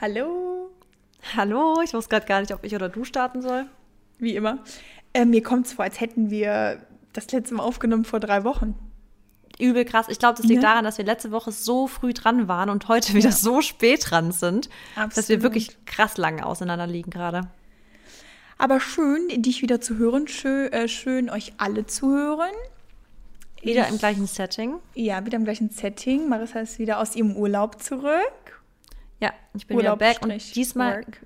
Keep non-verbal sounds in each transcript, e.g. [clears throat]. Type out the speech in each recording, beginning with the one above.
Hallo. Hallo, ich wusste gerade gar nicht, ob ich oder du starten soll. Wie immer. Äh, mir kommt es vor, als hätten wir das letzte Mal aufgenommen vor drei Wochen. Übel krass. Ich glaube, das liegt ja. daran, dass wir letzte Woche so früh dran waren und heute wieder ja. so spät dran sind, Absolut. dass wir wirklich krass lange auseinander liegen gerade. Aber schön, dich wieder zu hören. Schön, äh, schön euch alle zu hören. Wieder ich, im gleichen Setting. Ja, wieder im gleichen Setting. Marissa ist wieder aus ihrem Urlaub zurück. Ja, ich bin Urlaub wieder back und diesmal work.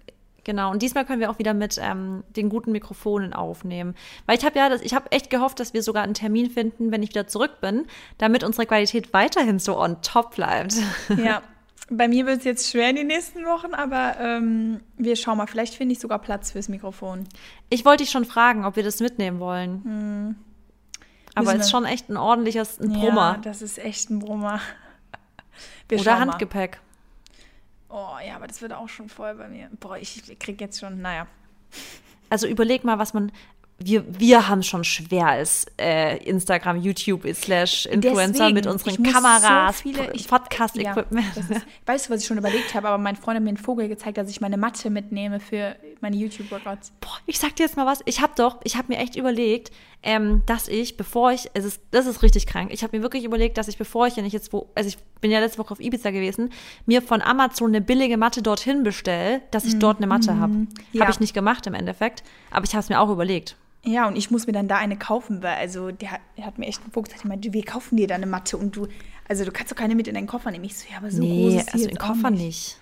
Genau, und diesmal können wir auch wieder mit ähm, den guten Mikrofonen aufnehmen. Weil ich habe ja, das, ich habe echt gehofft, dass wir sogar einen Termin finden, wenn ich wieder zurück bin, damit unsere Qualität weiterhin so on top bleibt. [laughs] Ja, bei mir wird es jetzt schwer in den nächsten Wochen, aber ähm, wir schauen mal. Vielleicht finde ich sogar Platz fürs Mikrofon. Ich wollte dich schon fragen, ob wir das mitnehmen wollen. Hm. Aber es ist schon echt ein ordentliches ein Brummer. Ja, das ist echt ein Brummer. Wir Oder Handgepäck. Oh ja, aber das wird auch schon voll bei mir. Boah, ich krieg jetzt schon, naja. Also überleg mal, was man, wir, wir haben schon schwer als äh, Instagram, YouTube slash Influencer Deswegen, mit unseren Kameras, so viele, Podcast-Equipment. Ja, [laughs] weißt du, was ich schon überlegt habe? Aber mein Freund hat mir einen Vogel gezeigt, dass ich meine Matte mitnehme für meine YouTube-Workouts. Boah, ich sag dir jetzt mal was. Ich habe doch, ich habe mir echt überlegt, ähm, dass ich, bevor ich, es ist, das ist richtig krank, ich habe mir wirklich überlegt, dass ich, bevor ich, wenn ich jetzt wo, also ich bin ja letzte Woche auf Ibiza gewesen, mir von Amazon eine billige Matte dorthin bestelle, dass ich mm, dort eine Matte habe. Ja. Habe ich nicht gemacht im Endeffekt, aber ich habe es mir auch überlegt. Ja, und ich muss mir dann da eine kaufen, weil also der hat, der hat mir echt gesagt, ich meinte, wir kaufen dir da eine Matte und du, also du kannst doch keine mit in deinen Koffer nehmen. Ich so, ja, aber so nee, groß ist also in Koffer nicht. nicht.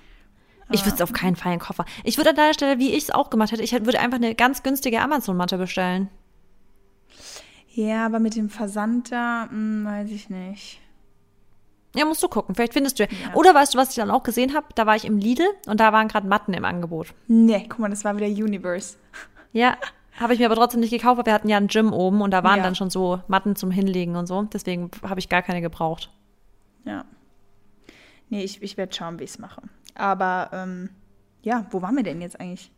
Ich würde es auf keinen Fall in den Koffer. Ich würde an deiner Stelle, wie ich es auch gemacht hätte, ich würde einfach eine ganz günstige Amazon-Matte bestellen. Ja, aber mit dem Versand da, mh, hm, weiß ich nicht. Ja, musst du gucken. Vielleicht findest du. Ja. Oder weißt du, was ich dann auch gesehen habe? Da war ich im Lidl und da waren gerade Matten im Angebot. Nee, guck mal, das war wieder Universe. [laughs] Ja, Habe ich mir aber trotzdem nicht gekauft, weil wir hatten ja ein Gym oben und da waren ja. dann schon so Matten zum Hinlegen und so. Deswegen habe ich gar keine gebraucht. Ja. Nee, ich, ich werde schauen, wie ich es mache. Aber ähm, ja, wo waren wir denn jetzt eigentlich?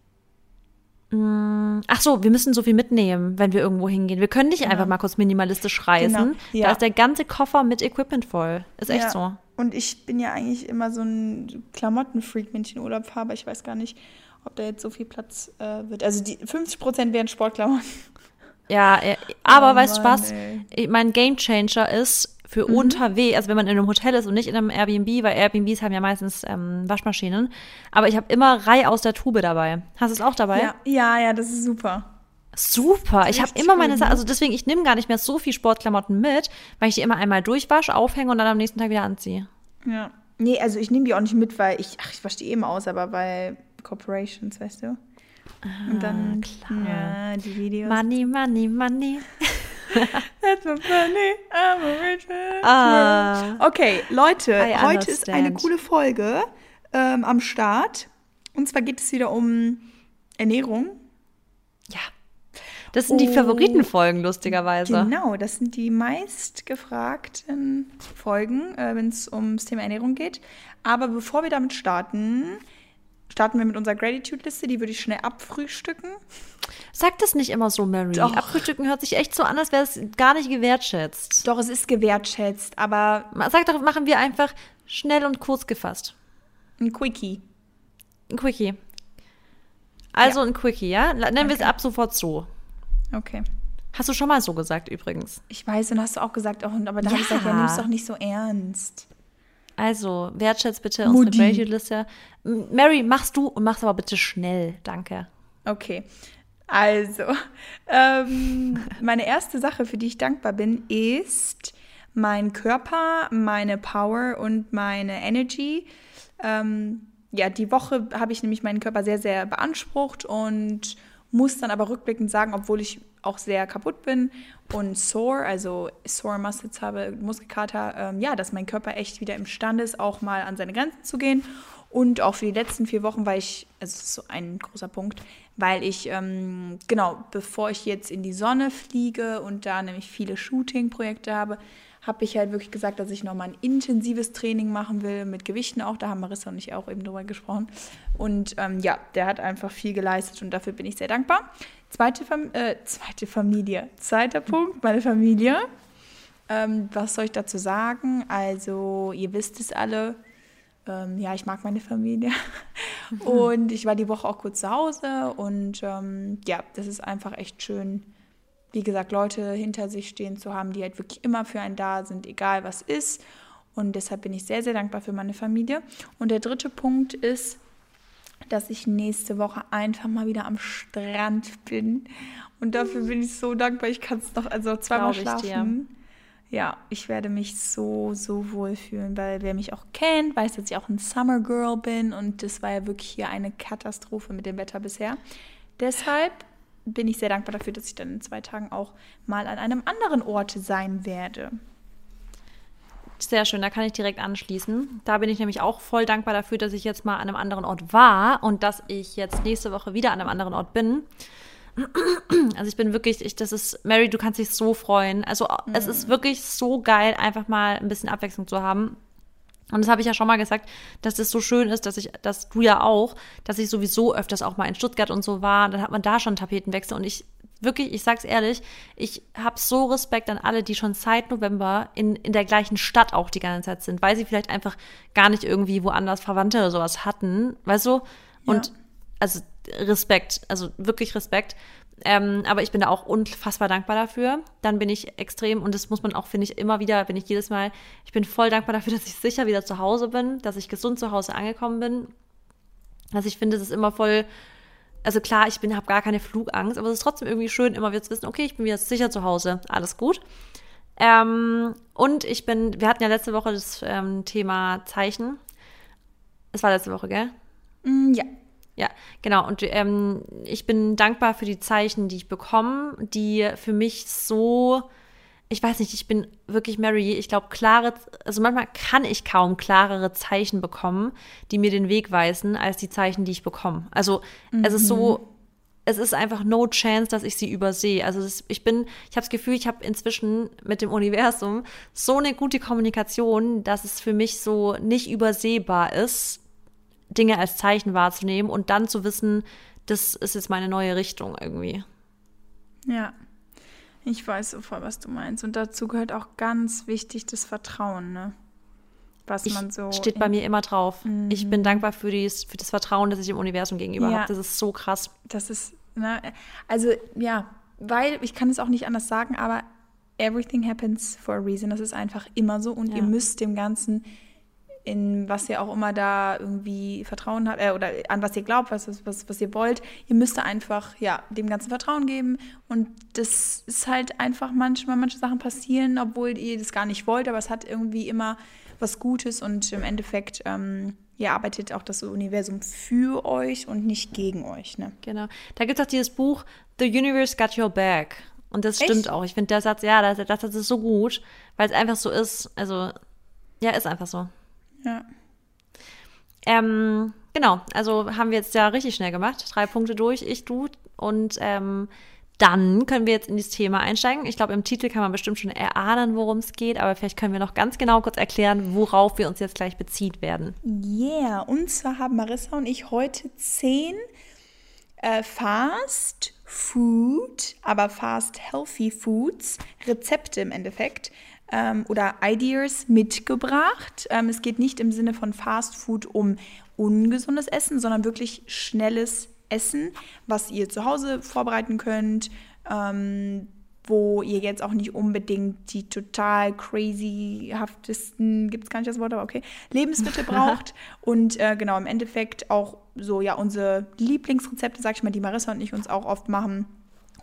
Mm, ach so, wir müssen so viel mitnehmen, wenn wir irgendwo hingehen. Wir können nicht genau. einfach mal kurz minimalistisch reisen. Genau. Ja. Da ist der ganze Koffer mit Equipment voll. Ist echt ja. so. Und ich bin ja eigentlich immer so ein Klamottenfreak, wenn ich in Urlaub fahre, aber ich weiß gar nicht, ob da jetzt so viel Platz äh, wird. Also die 50 Prozent wären Sportklamotten. Ja, äh, aber oh, weißt du was? Ey. Mein Gamechanger ist für mhm. unterwegs, also wenn man in einem Hotel ist und nicht in einem Airbnb, weil Airbnbs haben ja meistens ähm, Waschmaschinen. Aber ich habe immer Reihe aus der Tube dabei. Hast du es auch dabei? Ja, ja, ja, das ist super. Super. Ich habe immer meine Sachen, also deswegen, ich nehme gar nicht mehr so viel Sportklamotten mit, weil ich die immer einmal durchwasche, aufhänge und dann am nächsten Tag wieder anziehe. Ja. Nee, also ich nehme die auch nicht mit, weil ich, ach, ich wasche die eben aus, aber weil Corporations, weißt du? Ah, und dann klar. Ja, die Videos. Money, money, money. [laughs] [laughs] That's my money, I'm a rich. Ah. Okay, Leute, I heute understand. ist eine coole Folge ähm, am Start. Und zwar geht es wieder um Ernährung. Ja. Das sind die oh, Favoritenfolgen, lustigerweise. Genau, das sind die meistgefragten Folgen, äh, wenn es ums Thema Ernährung geht. Aber bevor wir damit starten, starten wir mit unserer Gratitude-Liste. Die würde ich schnell abfrühstücken. Sag das nicht immer so, Mary. Doch. Abfrühstücken hört sich echt so an, als wäre es gar nicht gewertschätzt. Doch, es ist gewertschätzt, aber. Sag doch, machen wir einfach schnell und kurz gefasst. Ein Quickie. Ein Quickie. Also ja. ein Quickie, ja? Nennen okay. wir es ab sofort so. Okay. Hast du schon mal so gesagt, übrigens? Ich weiß, und hast du auch gesagt, auch, aber da ja. habe ich gesagt, ja, nimm es doch nicht so ernst. Also, wertschätzt bitte unsere Ratio-Liste. Mary, machst du und machst aber bitte schnell. Danke. Okay. Also, ähm, meine erste Sache, für die ich dankbar bin, ist mein Körper, meine Power und meine Energy. Ähm, ja, die Woche habe ich nämlich meinen Körper sehr, sehr beansprucht und muss dann aber rückblickend sagen, obwohl ich auch sehr kaputt bin und sore, also sore Muscles habe, Muskelkater, ähm, ja, dass mein Körper echt wieder imstande ist, auch mal an seine Grenzen zu gehen. Und auch für die letzten vier Wochen, weil ich, also das ist so ein großer Punkt, weil ich, ähm, genau, bevor ich jetzt in die Sonne fliege und da nämlich viele Shooting-Projekte habe, habe ich halt wirklich gesagt, dass ich nochmal ein intensives Training machen will, mit Gewichten auch. Da haben Marissa und ich auch eben drüber gesprochen. Und ähm, ja, der hat einfach viel geleistet und dafür bin ich sehr dankbar. Zweite, Fam äh, zweite Familie. Zweiter Punkt, meine Familie. Ähm, was soll ich dazu sagen? Also, ihr wisst es alle. Ähm, ja, ich mag meine Familie. [laughs] Und ich war die Woche auch kurz zu Hause und ähm, ja, das ist einfach echt schön, wie gesagt, Leute hinter sich stehen zu haben, die halt wirklich immer für einen da sind, egal was ist. Und deshalb bin ich sehr, sehr dankbar für meine Familie. Und der dritte Punkt ist, dass ich nächste Woche einfach mal wieder am Strand bin. Und dafür bin ich so dankbar. Ich kann es noch, also zweimal schlafen. Ja, ich werde mich so, so wohl fühlen, weil wer mich auch kennt, weiß, dass ich auch ein Summer Girl bin und das war ja wirklich hier eine Katastrophe mit dem Wetter bisher. Deshalb bin ich sehr dankbar dafür, dass ich dann in zwei Tagen auch mal an einem anderen Ort sein werde. Sehr schön, da kann ich direkt anschließen. Da bin ich nämlich auch voll dankbar dafür, dass ich jetzt mal an einem anderen Ort war und dass ich jetzt nächste Woche wieder an einem anderen Ort bin. Also ich bin wirklich, ich, das ist, Mary, du kannst dich so freuen. Also mhm. es ist wirklich so geil, einfach mal ein bisschen Abwechslung zu haben. Und das habe ich ja schon mal gesagt, dass es so schön ist, dass ich, dass du ja auch, dass ich sowieso öfters auch mal in Stuttgart und so war. Dann hat man da schon Tapetenwechsel und ich wirklich, ich sag's ehrlich, ich habe so Respekt an alle, die schon seit November in, in der gleichen Stadt auch die ganze Zeit sind, weil sie vielleicht einfach gar nicht irgendwie woanders Verwandte oder sowas hatten, weißt du? Und ja. also Respekt, also wirklich Respekt. Ähm, aber ich bin da auch unfassbar dankbar dafür. Dann bin ich extrem, und das muss man auch, finde ich, immer wieder, bin ich jedes Mal, ich bin voll dankbar dafür, [laughs] dass ich sicher wieder zu Hause bin, dass ich gesund zu Hause angekommen bin. Also ich finde, es ist immer voll also klar, ich bin, habe gar keine Flugangst, aber es ist trotzdem irgendwie schön, immer wieder zu wissen, okay, ich bin wieder sicher zu Hause, alles gut. Ähm, und ich bin, wir hatten ja letzte Woche das ähm, Thema Zeichen. Es war letzte Woche, gell? Mm, ja. Ja, genau. Und ähm, ich bin dankbar für die Zeichen, die ich bekomme, die für mich so ich weiß nicht, ich bin wirklich Mary. Ich glaube, klare, also manchmal kann ich kaum klarere Zeichen bekommen, die mir den Weg weisen, als die Zeichen, die ich bekomme. Also mhm. es ist so, mhm. es ist einfach no chance, dass ich sie übersehe. Also ist, ich bin, ich habe das Gefühl, ich habe inzwischen mit dem Universum so eine gute Kommunikation, dass es für mich so nicht übersehbar ist, Dinge als Zeichen wahrzunehmen und dann zu wissen, das ist jetzt meine neue Richtung irgendwie. Ja. Ich weiß sofort, was du meinst. Und dazu gehört auch ganz wichtig das Vertrauen, ne? Was ich, man so. Steht bei mir immer drauf. Mhm. Ich bin dankbar für, dies, für das Vertrauen, das ich dem Universum gegenüber ja. habe. Das ist so krass. Das ist, ne? Also, ja, weil ich kann es auch nicht anders sagen, aber everything happens for a reason. Das ist einfach immer so. Und ja. ihr müsst dem Ganzen in was ihr auch immer da irgendwie Vertrauen habt, äh, oder an was ihr glaubt, was, was, was ihr wollt. Ihr müsst da einfach, ja, dem ganzen Vertrauen geben. Und das ist halt einfach manchmal, manche Sachen passieren, obwohl ihr das gar nicht wollt, aber es hat irgendwie immer was Gutes und im Endeffekt, ähm, ihr arbeitet auch das Universum für euch und nicht gegen euch. Ne? Genau. Da gibt es auch dieses Buch The Universe Got Your Back. Und das Echt? stimmt auch. Ich finde der Satz, ja, der, der Satz ist so gut, weil es einfach so ist. Also, ja, ist einfach so. Ja. Ähm, genau, also haben wir jetzt ja richtig schnell gemacht. Drei Punkte durch, ich, du. Und ähm, dann können wir jetzt in dieses Thema einsteigen. Ich glaube, im Titel kann man bestimmt schon erahnen, worum es geht, aber vielleicht können wir noch ganz genau kurz erklären, worauf wir uns jetzt gleich beziehen werden. Yeah, und zwar haben Marissa und ich heute zehn äh, Fast Food, aber Fast Healthy Foods, Rezepte im Endeffekt, ähm, oder Ideas mitgebracht. Ähm, es geht nicht im Sinne von Fast Food um ungesundes Essen, sondern wirklich schnelles Essen, was ihr zu Hause vorbereiten könnt. Ähm, wo ihr jetzt auch nicht unbedingt die total crazyhaftesten, gibt es gar nicht das Wort, aber okay, Lebensmittel [laughs] braucht. und äh, genau, im Endeffekt auch so, ja, unsere Lieblingsrezepte, sag ich mal, die Marissa und ich uns auch oft machen,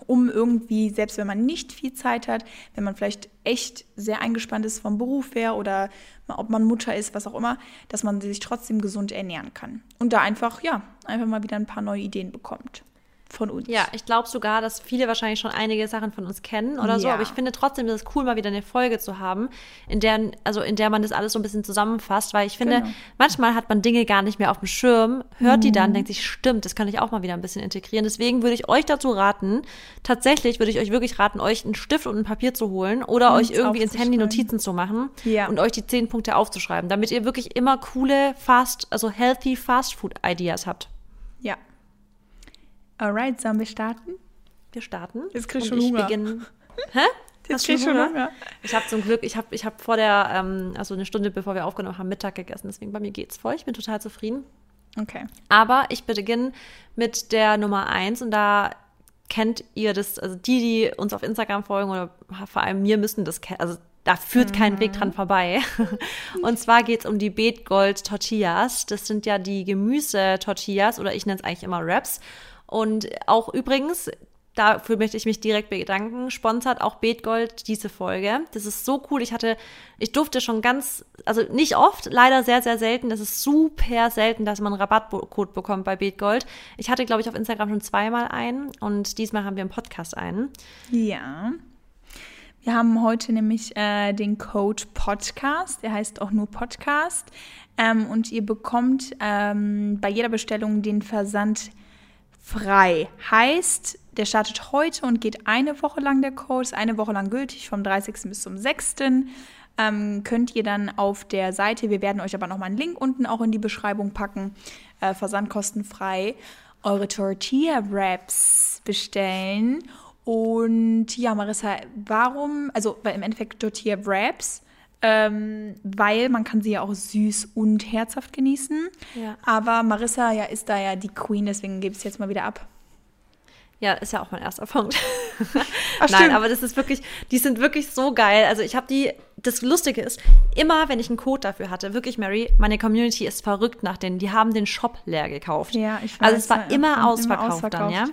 um irgendwie, selbst wenn man nicht viel Zeit hat, wenn man vielleicht echt sehr eingespannt ist vom Beruf her oder ob man Mutter ist, was auch immer, dass man sich trotzdem gesund ernähren kann. Und da einfach, ja, einfach mal wieder ein paar neue Ideen bekommt von uns. Ja, ich glaube sogar, dass viele wahrscheinlich schon einige Sachen von uns kennen oder ja. so, aber ich finde trotzdem, dass es cool, mal wieder eine Folge zu haben, in der, also in der man das alles so ein bisschen zusammenfasst, weil ich finde, genau. manchmal hat man Dinge gar nicht mehr auf dem Schirm, hört mhm. die dann, mhm. denkt sich, stimmt, das kann ich auch mal wieder ein bisschen integrieren. Deswegen würde ich euch dazu raten, tatsächlich würde ich euch wirklich raten, euch einen Stift und ein Papier zu holen oder und euch irgendwie ins Handy Notizen zu machen ja. und euch die zehn Punkte aufzuschreiben, damit ihr wirklich immer coole, fast, also healthy Fast Food Ideas habt. Alright, sollen wir starten? Wir starten. Jetzt krieg ich schon Hunger. Beginn... [laughs] Hä? Jetzt krieg ich schon Hunger? Ich habe zum Glück, ich habe ich hab vor der, ähm, also eine Stunde bevor wir aufgenommen haben, Mittag gegessen. Deswegen bei mir geht's voll. Ich bin total zufrieden. Okay. Aber ich beginne mit der Nummer eins und da kennt ihr das, also die, die uns auf Instagram folgen oder vor allem mir müssen das kennen, also da führt kein Weg dran vorbei. [laughs] Und zwar geht es um die Beetgold Tortillas. Das sind ja die Gemüse-Tortillas oder ich nenne es eigentlich immer Wraps. Und auch übrigens, dafür möchte ich mich direkt bedanken, sponsert auch Beetgold diese Folge. Das ist so cool. Ich hatte, ich durfte schon ganz, also nicht oft, leider sehr, sehr selten. Das ist super selten, dass man einen Rabattcode bekommt bei Beetgold. Ich hatte, glaube ich, auf Instagram schon zweimal einen und diesmal haben wir im Podcast einen. Ja. Wir haben heute nämlich äh, den Code Podcast. Der heißt auch nur Podcast. Ähm, und ihr bekommt ähm, bei jeder Bestellung den Versand frei. Heißt, der startet heute und geht eine Woche lang der Code, ist eine Woche lang gültig, vom 30. bis zum 6. Ähm, könnt ihr dann auf der Seite, wir werden euch aber nochmal einen Link unten auch in die Beschreibung packen, äh, versandkostenfrei, eure Tortilla Wraps bestellen. Und ja, Marissa, warum, also weil im Endeffekt Tortilla Wraps, ähm, weil man kann sie ja auch süß und herzhaft genießen. Ja. Aber Marissa ja ist da ja die Queen, deswegen gebe ich es jetzt mal wieder ab. Ja, ist ja auch mein erster Punkt. [laughs] Ach, Nein, aber das ist wirklich, die sind wirklich so geil. Also ich habe die, das Lustige ist, immer wenn ich einen Code dafür hatte, wirklich Mary, meine Community ist verrückt nach denen. Die haben den Shop leer gekauft. Ja, ich Also weiß, es war immer immer ausverkauft, dann, ja.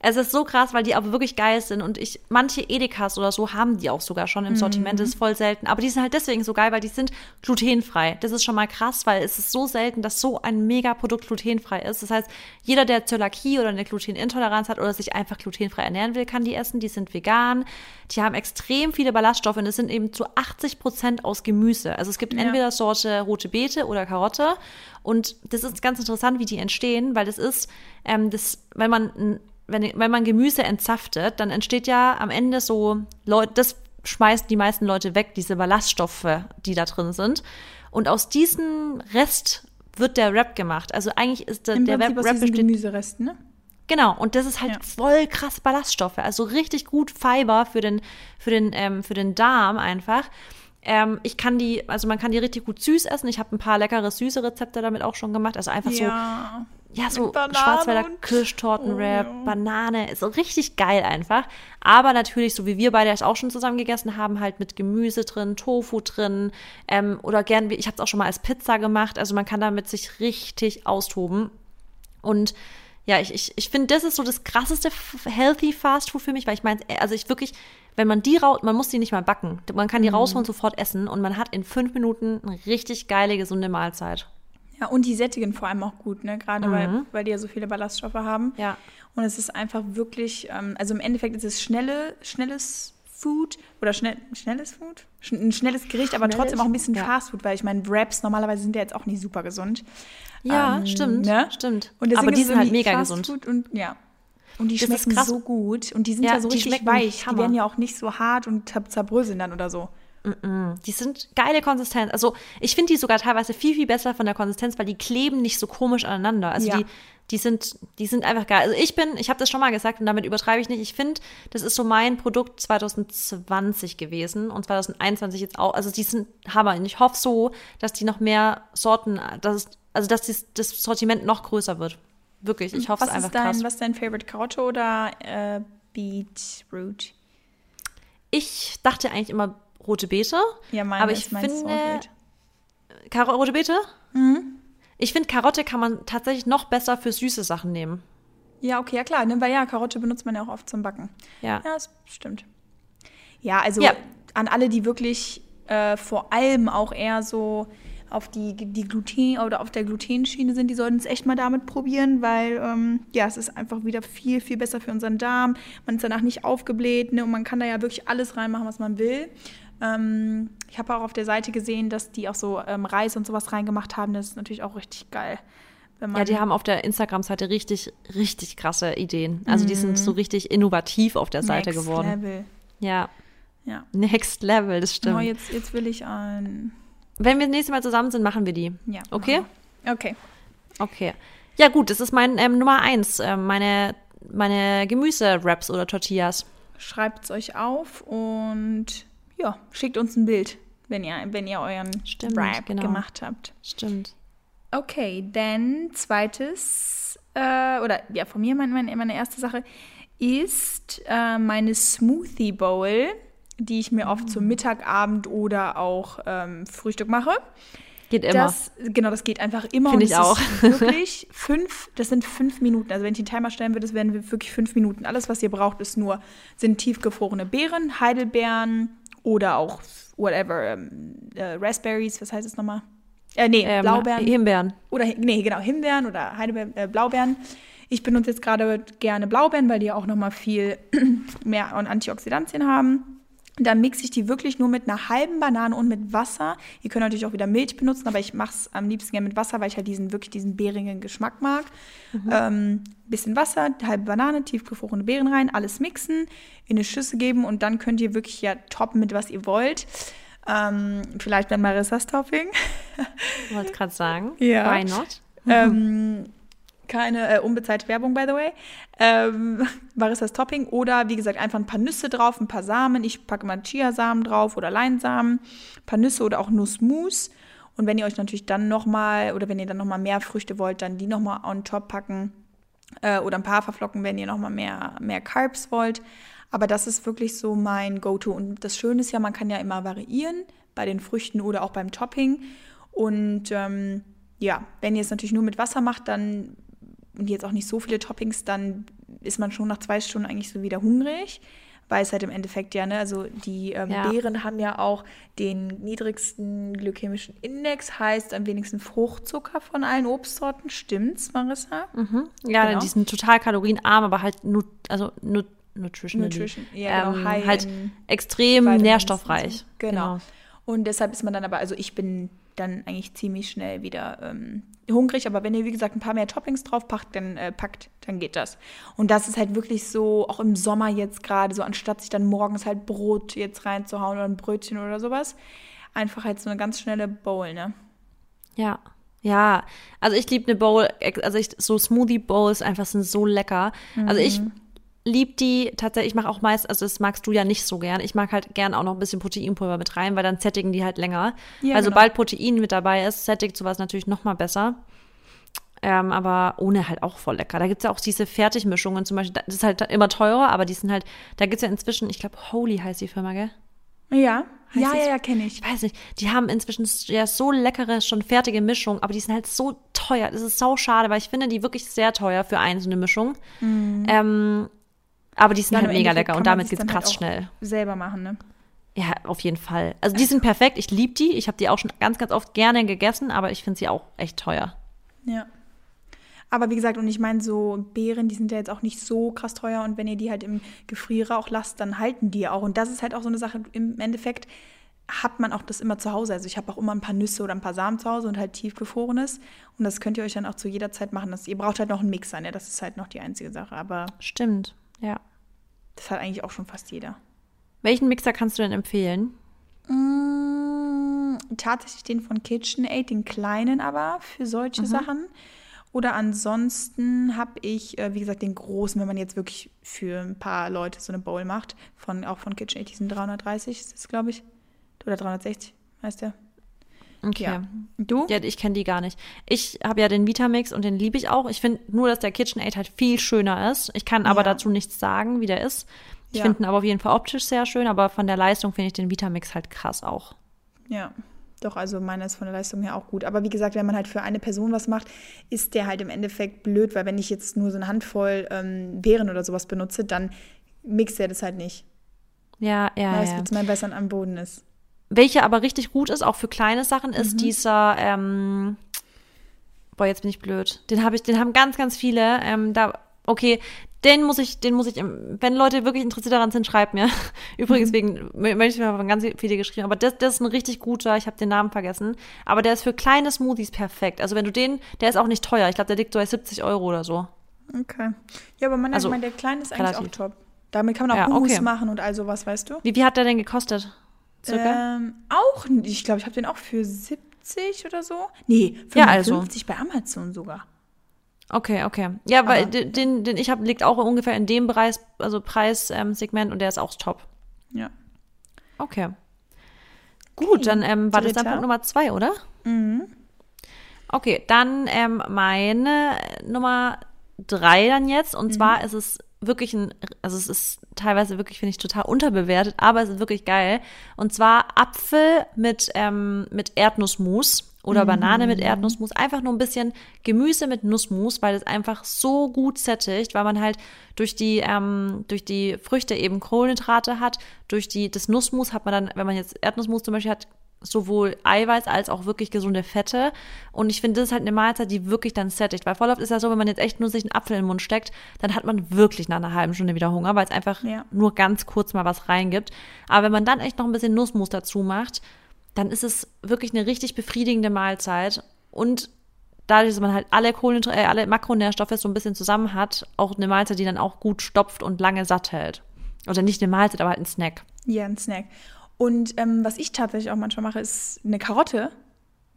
Es ist so krass, weil die aber wirklich geil sind und ich, manche Edekas oder so haben die auch sogar schon im Sortiment, das ist voll selten. Aber die sind halt deswegen so geil, weil die sind glutenfrei. Das ist schon mal krass, weil es ist so selten, dass so ein Mega-Produkt glutenfrei ist. Das heißt, jeder, der Zöliakie oder eine Glutenintoleranz hat oder sich einfach glutenfrei ernähren will, kann die essen. Die sind vegan. Die haben extrem viele Ballaststoffe und es sind eben zu 80 Prozent aus Gemüse. Also es gibt Ja. entweder Sorte rote Beete oder Karotte. Und das ist ganz interessant, wie die entstehen, weil das ist, ähm, das, wenn man ein wenn, wenn man Gemüse entsaftet, dann entsteht ja am Ende so, Leute, das schmeißen die meisten Leute weg, diese Ballaststoffe, die da drin sind. Und aus diesem Rest wird der Wrap gemacht. Also eigentlich ist der, Im der Prinzip Wrap diesen besteht Gemüseresten, ne? Genau, und das ist halt Ja. voll krass Ballaststoffe. Also richtig gut Fiber für den, für den, ähm, für den Darm einfach. Ähm, ich kann die, also man kann die richtig gut süß essen. Ich habe ein paar leckere süße Rezepte damit auch schon gemacht. Also einfach so, Ja. so Schwarzwälder Kirschtortenwrap, Oh, ja. Banane, so richtig geil einfach. Aber natürlich, so wie wir beide es auch schon zusammen gegessen haben, halt mit Gemüse drin, Tofu drin ähm, oder gern, ich habe es auch schon mal als Pizza gemacht. Also man kann damit sich richtig austoben. Und ja, ich, ich, ich finde, das ist so das krasseste Healthy Fast Food für mich, weil ich meine, also ich wirklich, wenn man die raus, man muss die nicht mal backen. Man kann die rausholen, sofort essen und man hat in fünf Minuten eine richtig geile, gesunde Mahlzeit. Ja, und die sättigen vor allem auch gut, ne? Gerade weil, weil die ja so viele Ballaststoffe haben. Ja. Und es ist einfach wirklich, ähm, also im Endeffekt ist es schnelle, schnelles Food oder schnell, schnelles Food? Sch ein schnelles Gericht, aber Schnelles, trotzdem auch ein bisschen ja. Fast Food, weil ich meine, Wraps normalerweise sind ja jetzt auch nicht super gesund. Ja, Ähm, stimmt, ne? stimmt. Und Aber die sind halt mega Fast gesund. Food und ja. Und die Das schmecken so gut und die sind Ja, ja, so richtig weich. Die werden ja auch nicht so hart und zer- zerbröseln dann oder so. Die sind geile Konsistenz. Also ich finde die sogar teilweise viel, viel besser von der Konsistenz, weil die kleben nicht so komisch aneinander. Also Ja. die, die sind, die sind einfach geil. Also ich bin, ich habe das schon mal gesagt und damit übertreibe ich nicht. Ich finde, das ist so mein Produkt 2020 gewesen und 2021 jetzt auch. Also die sind Hammer. Und ich hoffe so, dass die noch mehr Sorten, dass es, also dass dies, das Sortiment noch größer wird. Wirklich, ich hoffe es einfach dein, krass. was ist dein Favorite Karotte oder äh, Beetroot? Ich dachte eigentlich immer rote Beete. Ja, meine aber ist ich mein finde. Karo rote Beete? Mhm. Ich finde, Karotte kann man tatsächlich noch besser für süße Sachen nehmen. Ja, okay, ja klar, ne? weil ja, Karotte benutzt man ja auch oft zum Backen. Ja. Ja, das stimmt. Ja, also Ja. an alle, die wirklich äh, vor allem auch eher so auf die, die Gluten oder auf der Glutenschiene sind, die sollten es echt mal damit probieren, weil ähm, ja, es ist einfach wieder viel, viel besser für unseren Darm. Man ist danach nicht aufgebläht ne? und man kann da ja wirklich alles reinmachen, was man will. Ähm, ich habe auch auf der Seite gesehen, dass die auch so ähm, Reis und sowas reingemacht haben. Das ist natürlich auch richtig geil. Wenn man Ja, die haben auf der Instagram-Seite richtig, richtig krasse Ideen. Also die sind so richtig innovativ auf der Seite Mhm. Next geworden. Level. Ja, Ja. next level, das stimmt. Oh, jetzt, jetzt will ich ein. Wenn wir das nächste Mal zusammen sind, machen wir die. Ja. Okay? Okay. Okay. Ja gut, das ist mein ähm, Nummer eins, ähm, meine, meine Gemüse-Wraps oder Tortillas. Schreibt es euch auf und ja, schickt uns ein Bild, wenn ihr, wenn ihr euren Stimmt, Wrap genau. gemacht habt. Stimmt. Okay, dann zweites, äh, oder ja, von mir meine, meine, meine erste Sache ist äh, meine Smoothie Bowl, die ich mir oft zum Mittag, Abend oder auch ähm, Frühstück mache. Geht immer. Das, genau, das geht einfach immer. Finde ich auch. [laughs] Wirklich fünf, das sind fünf Minuten. Also wenn ich den Timer stellen würde, das wären wirklich fünf Minuten. Alles, was ihr braucht, ist nur, sind tiefgefrorene Beeren, Heidelbeeren oder auch whatever, ähm, äh, Raspberries, was heißt es nochmal? Äh, nee, Ähm, Blaubeeren. Himbeeren. Oder, nee, genau, Himbeeren oder Heidelbeeren, äh, Blaubeeren. Ich benutze jetzt gerade gerne Blaubeeren, weil die auch nochmal viel [clears throat] mehr an Antioxidantien haben. Dann mixe ich die wirklich nur mit einer halben Banane und mit Wasser. Ihr könnt natürlich auch wieder Milch benutzen, aber ich mache es am liebsten gerne mit Wasser, weil ich halt diesen wirklich diesen beerigen Geschmack mag. Ähm, bisschen Wasser, halbe Banane, tiefgefrorene Beeren rein, alles mixen, in eine Schüssel geben und dann könnt ihr wirklich ja toppen mit was ihr wollt. Ähm, vielleicht mit Marissas Topping. Wollte gerade sagen. [laughs] Ja. Why not? ähm, keine äh, unbezahlte Werbung, by the way. Ähm, [laughs] Marissas Topping. Oder wie gesagt, einfach ein paar Nüsse drauf, ein paar Samen. Ich packe mal Chiasamen drauf oder Leinsamen, ein paar Nüsse oder auch Nussmus. Und wenn ihr euch natürlich dann nochmal, oder wenn ihr dann nochmal mehr Früchte wollt, dann die nochmal on top packen. Äh, oder ein paar Haferflocken, wenn ihr nochmal mehr, mehr Carbs wollt. Aber das ist wirklich so mein Go-To. Und das Schöne ist ja, man kann ja immer variieren bei den Früchten oder auch beim Topping. Und ähm, ja, wenn ihr es natürlich nur mit Wasser macht, dann und jetzt auch nicht so viele Toppings, dann ist man schon nach zwei Stunden eigentlich so wieder hungrig. Weil es halt im Endeffekt ja, ne, also die ähm, Ja. Beeren haben ja auch den niedrigsten glykämischen Index, heißt am wenigsten Fruchtzucker von allen Obstsorten. Stimmt's, Marissa? Mhm. Ja, Genau. die sind total kalorienarm, aber halt nu also nu nutritionally. Nutrition, ja, genau, ähm, high halt extrem nährstoffreich. so. Genau. Und deshalb ist man dann aber, also ich bin dann eigentlich ziemlich schnell wieder ähm, hungrig. Aber wenn ihr, wie gesagt, ein paar mehr Toppings drauf packt, dann äh, packt, dann geht das. Und das ist halt wirklich so, auch im Sommer jetzt gerade, so anstatt sich dann morgens halt Brot jetzt reinzuhauen oder ein Brötchen oder sowas, einfach halt so eine ganz schnelle Bowl, ne? Ja. Ja, also ich liebe eine Bowl, also ich, so Smoothie Bowls einfach sind so lecker. Also ich Mhm. Liebe die tatsächlich, ich mache auch meist, also das magst du ja nicht so gern. Ich mag halt gern auch noch ein bisschen Proteinpulver mit rein, weil dann sättigen die halt länger. Ja, weil genau. sobald Protein mit dabei ist, sättigt sowas natürlich noch mal besser. Ähm, aber ohne halt auch voll lecker. Da gibt's ja auch diese Fertigmischungen zum Beispiel. Das ist halt immer teurer, aber die sind halt, da gibt's ja inzwischen, ich glaube, Holy heißt die Firma, gell? Ja, Heißt ja, das- ja, ja, kenne ich. Ich weiß nicht, die haben inzwischen ja so leckere, schon fertige Mischungen, aber die sind halt so teuer. Das ist sau schade, weil ich finde die wirklich sehr teuer für einzelne Mischung. Ähm, aber die sind. Ja, halt mega lecker und damit geht's dann halt krass auch schnell. Selber machen, ne? Ja, auf jeden Fall. Also die sind perfekt. Ich liebe die. Ich habe die auch schon ganz, ganz oft gerne gegessen, aber ich finde sie auch echt teuer. Ja. Aber wie gesagt, und ich meine, so Beeren, die sind ja jetzt auch nicht so krass teuer. Und wenn ihr die halt im Gefrierer auch lasst, dann halten die auch. Und das ist halt auch so eine Sache, im Endeffekt hat man auch das immer zu Hause. Also ich habe auch immer ein paar Nüsse oder ein paar Samen zu Hause und halt tiefgefrorenes. Und das könnt ihr euch dann auch zu jeder Zeit machen. Das, ihr braucht halt noch einen Mixer, ne? Das ist halt noch die einzige Sache. Aber Stimmt, ja. Das hat eigentlich auch schon fast jeder. Welchen Mixer kannst du denn empfehlen? Mm, tatsächlich den von KitchenAid, den kleinen aber für solche Sachen. Oder ansonsten habe ich, äh, wie gesagt, den großen, wenn man jetzt wirklich für ein paar Leute so eine Bowl macht, von, auch von KitchenAid, diesen 330 ist das, glaube ich. Oder 360 heißt der. Okay. Ja. Du? Ja, ich kenne die gar nicht. Ich habe ja den Vitamix und den liebe ich auch. Ich finde nur, dass der KitchenAid halt viel schöner ist. Ich kann aber Ja. dazu nichts sagen, wie der ist. Ich Ja. finde ihn aber auf jeden Fall optisch sehr schön, aber von der Leistung finde ich den Vitamix halt krass auch. Ja. Doch, also meiner ist von der Leistung her auch gut. Aber wie gesagt, wenn man halt für eine Person was macht, ist der halt im Endeffekt blöd, weil wenn ich jetzt nur so eine Handvoll ähm, Beeren oder sowas benutze, dann mixt er das halt nicht. Ja, ja, Weil es ja. wird mal besser am Boden ist. Welcher aber richtig gut ist, auch für kleine Sachen, ist Mhm. dieser, ähm, boah, jetzt bin ich blöd. Den habe ich, den haben ganz, ganz viele. Ähm, da, okay, den muss ich, den muss ich, ähm, wenn Leute wirklich interessiert daran sind, schreibt mir. [laughs] Übrigens, wegen, mö- möchte ich mir ganz viele geschrieben, aber das, das ist ein richtig guter, ich habe den Namen vergessen, aber der ist für kleine Smoothies perfekt. Also wenn du den, der ist auch nicht teuer, ich glaube, der liegt so bei 70 Euro oder so. Okay. Ja, aber man, Also, ich meine, der kleine ist eigentlich relativ. auch top. Damit kann man auch Ja, Hummus okay. machen und all sowas, weißt du? Wie, wie hat der denn gekostet? Circa? Ähm, auch, ich glaube, ich habe den auch für 70 oder so. Nee, 55 Ja, also. bei Amazon sogar. Okay, okay. Ja, weil Aber- den, den, den ich habe, liegt auch ungefähr in dem Preis, also Preissegment ähm, und der ist auch top. Ja. Okay. Gut, dann ähm, war das dann Dritter. Punkt Nummer zwei, oder? Mhm. Okay, dann ähm, meine Nummer drei dann jetzt. Und zwar ist es wirklich ein, also es ist teilweise wirklich, finde ich, total unterbewertet, aber es ist wirklich geil. Und zwar Apfel mit, ähm, mit Erdnussmus oder Banane mit Erdnussmus. Einfach nur ein bisschen Gemüse mit Nussmus, weil es einfach so gut sättigt, weil man halt durch die, ähm, durch die Früchte eben Kohlenhydrate hat. Durch die, das Nussmus hat man dann, wenn man jetzt Erdnussmus zum Beispiel hat, sowohl Eiweiß als auch wirklich gesunde Fette. Und ich finde, das ist halt eine Mahlzeit, die wirklich dann sättigt. Weil voll oft ist ja so, wenn man jetzt echt nur sich einen Apfel in den Mund steckt, dann hat man wirklich nach einer halben Stunde wieder Hunger, weil es einfach Ja. nur ganz kurz mal was reingibt. Aber wenn man dann echt noch ein bisschen Nussmus dazu macht, dann ist es wirklich eine richtig befriedigende Mahlzeit. Und dadurch, dass man halt alle Kohlenhydrate, äh, alle Makronährstoffe so ein bisschen zusammen hat, auch eine Mahlzeit, die dann auch gut stopft und lange satt hält. Oder nicht eine Mahlzeit, aber halt ein Snack. Ja, ein Snack. Und ähm, was ich tatsächlich auch manchmal mache, ist eine Karotte.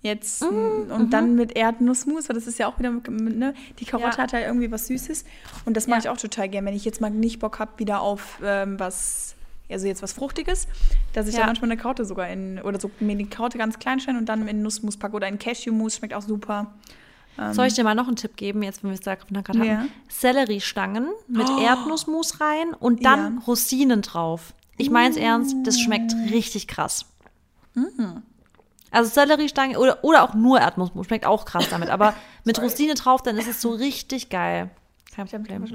Jetzt Mm, und dann mit Erdnussmus, weil das ist ja auch wieder, ne? Die Karotte Ja. hat halt irgendwie was Süßes. Und das mache Ja. ich auch total gern, wenn ich jetzt mal nicht Bock habe, wieder auf ähm, was, also jetzt was Fruchtiges, dass ich Ja. dann manchmal eine Karotte sogar in, oder so mir die Karotte ganz klein schneide und dann in Nussmus packe oder in Cashewmus, schmeckt auch super. Soll ich dir mal noch einen Tipp geben, jetzt, wenn wir es da gerade? Ja. Selleriestangen mit Oh. Erdnussmus rein und dann Ja. Rosinen drauf. Ich mein's ernst, das schmeckt richtig krass. Also Selleriestange oder, oder auch nur Erdnussmus schmeckt auch krass damit. Aber [laughs] mit Rosine drauf, dann ist es so richtig geil. Kein Problem.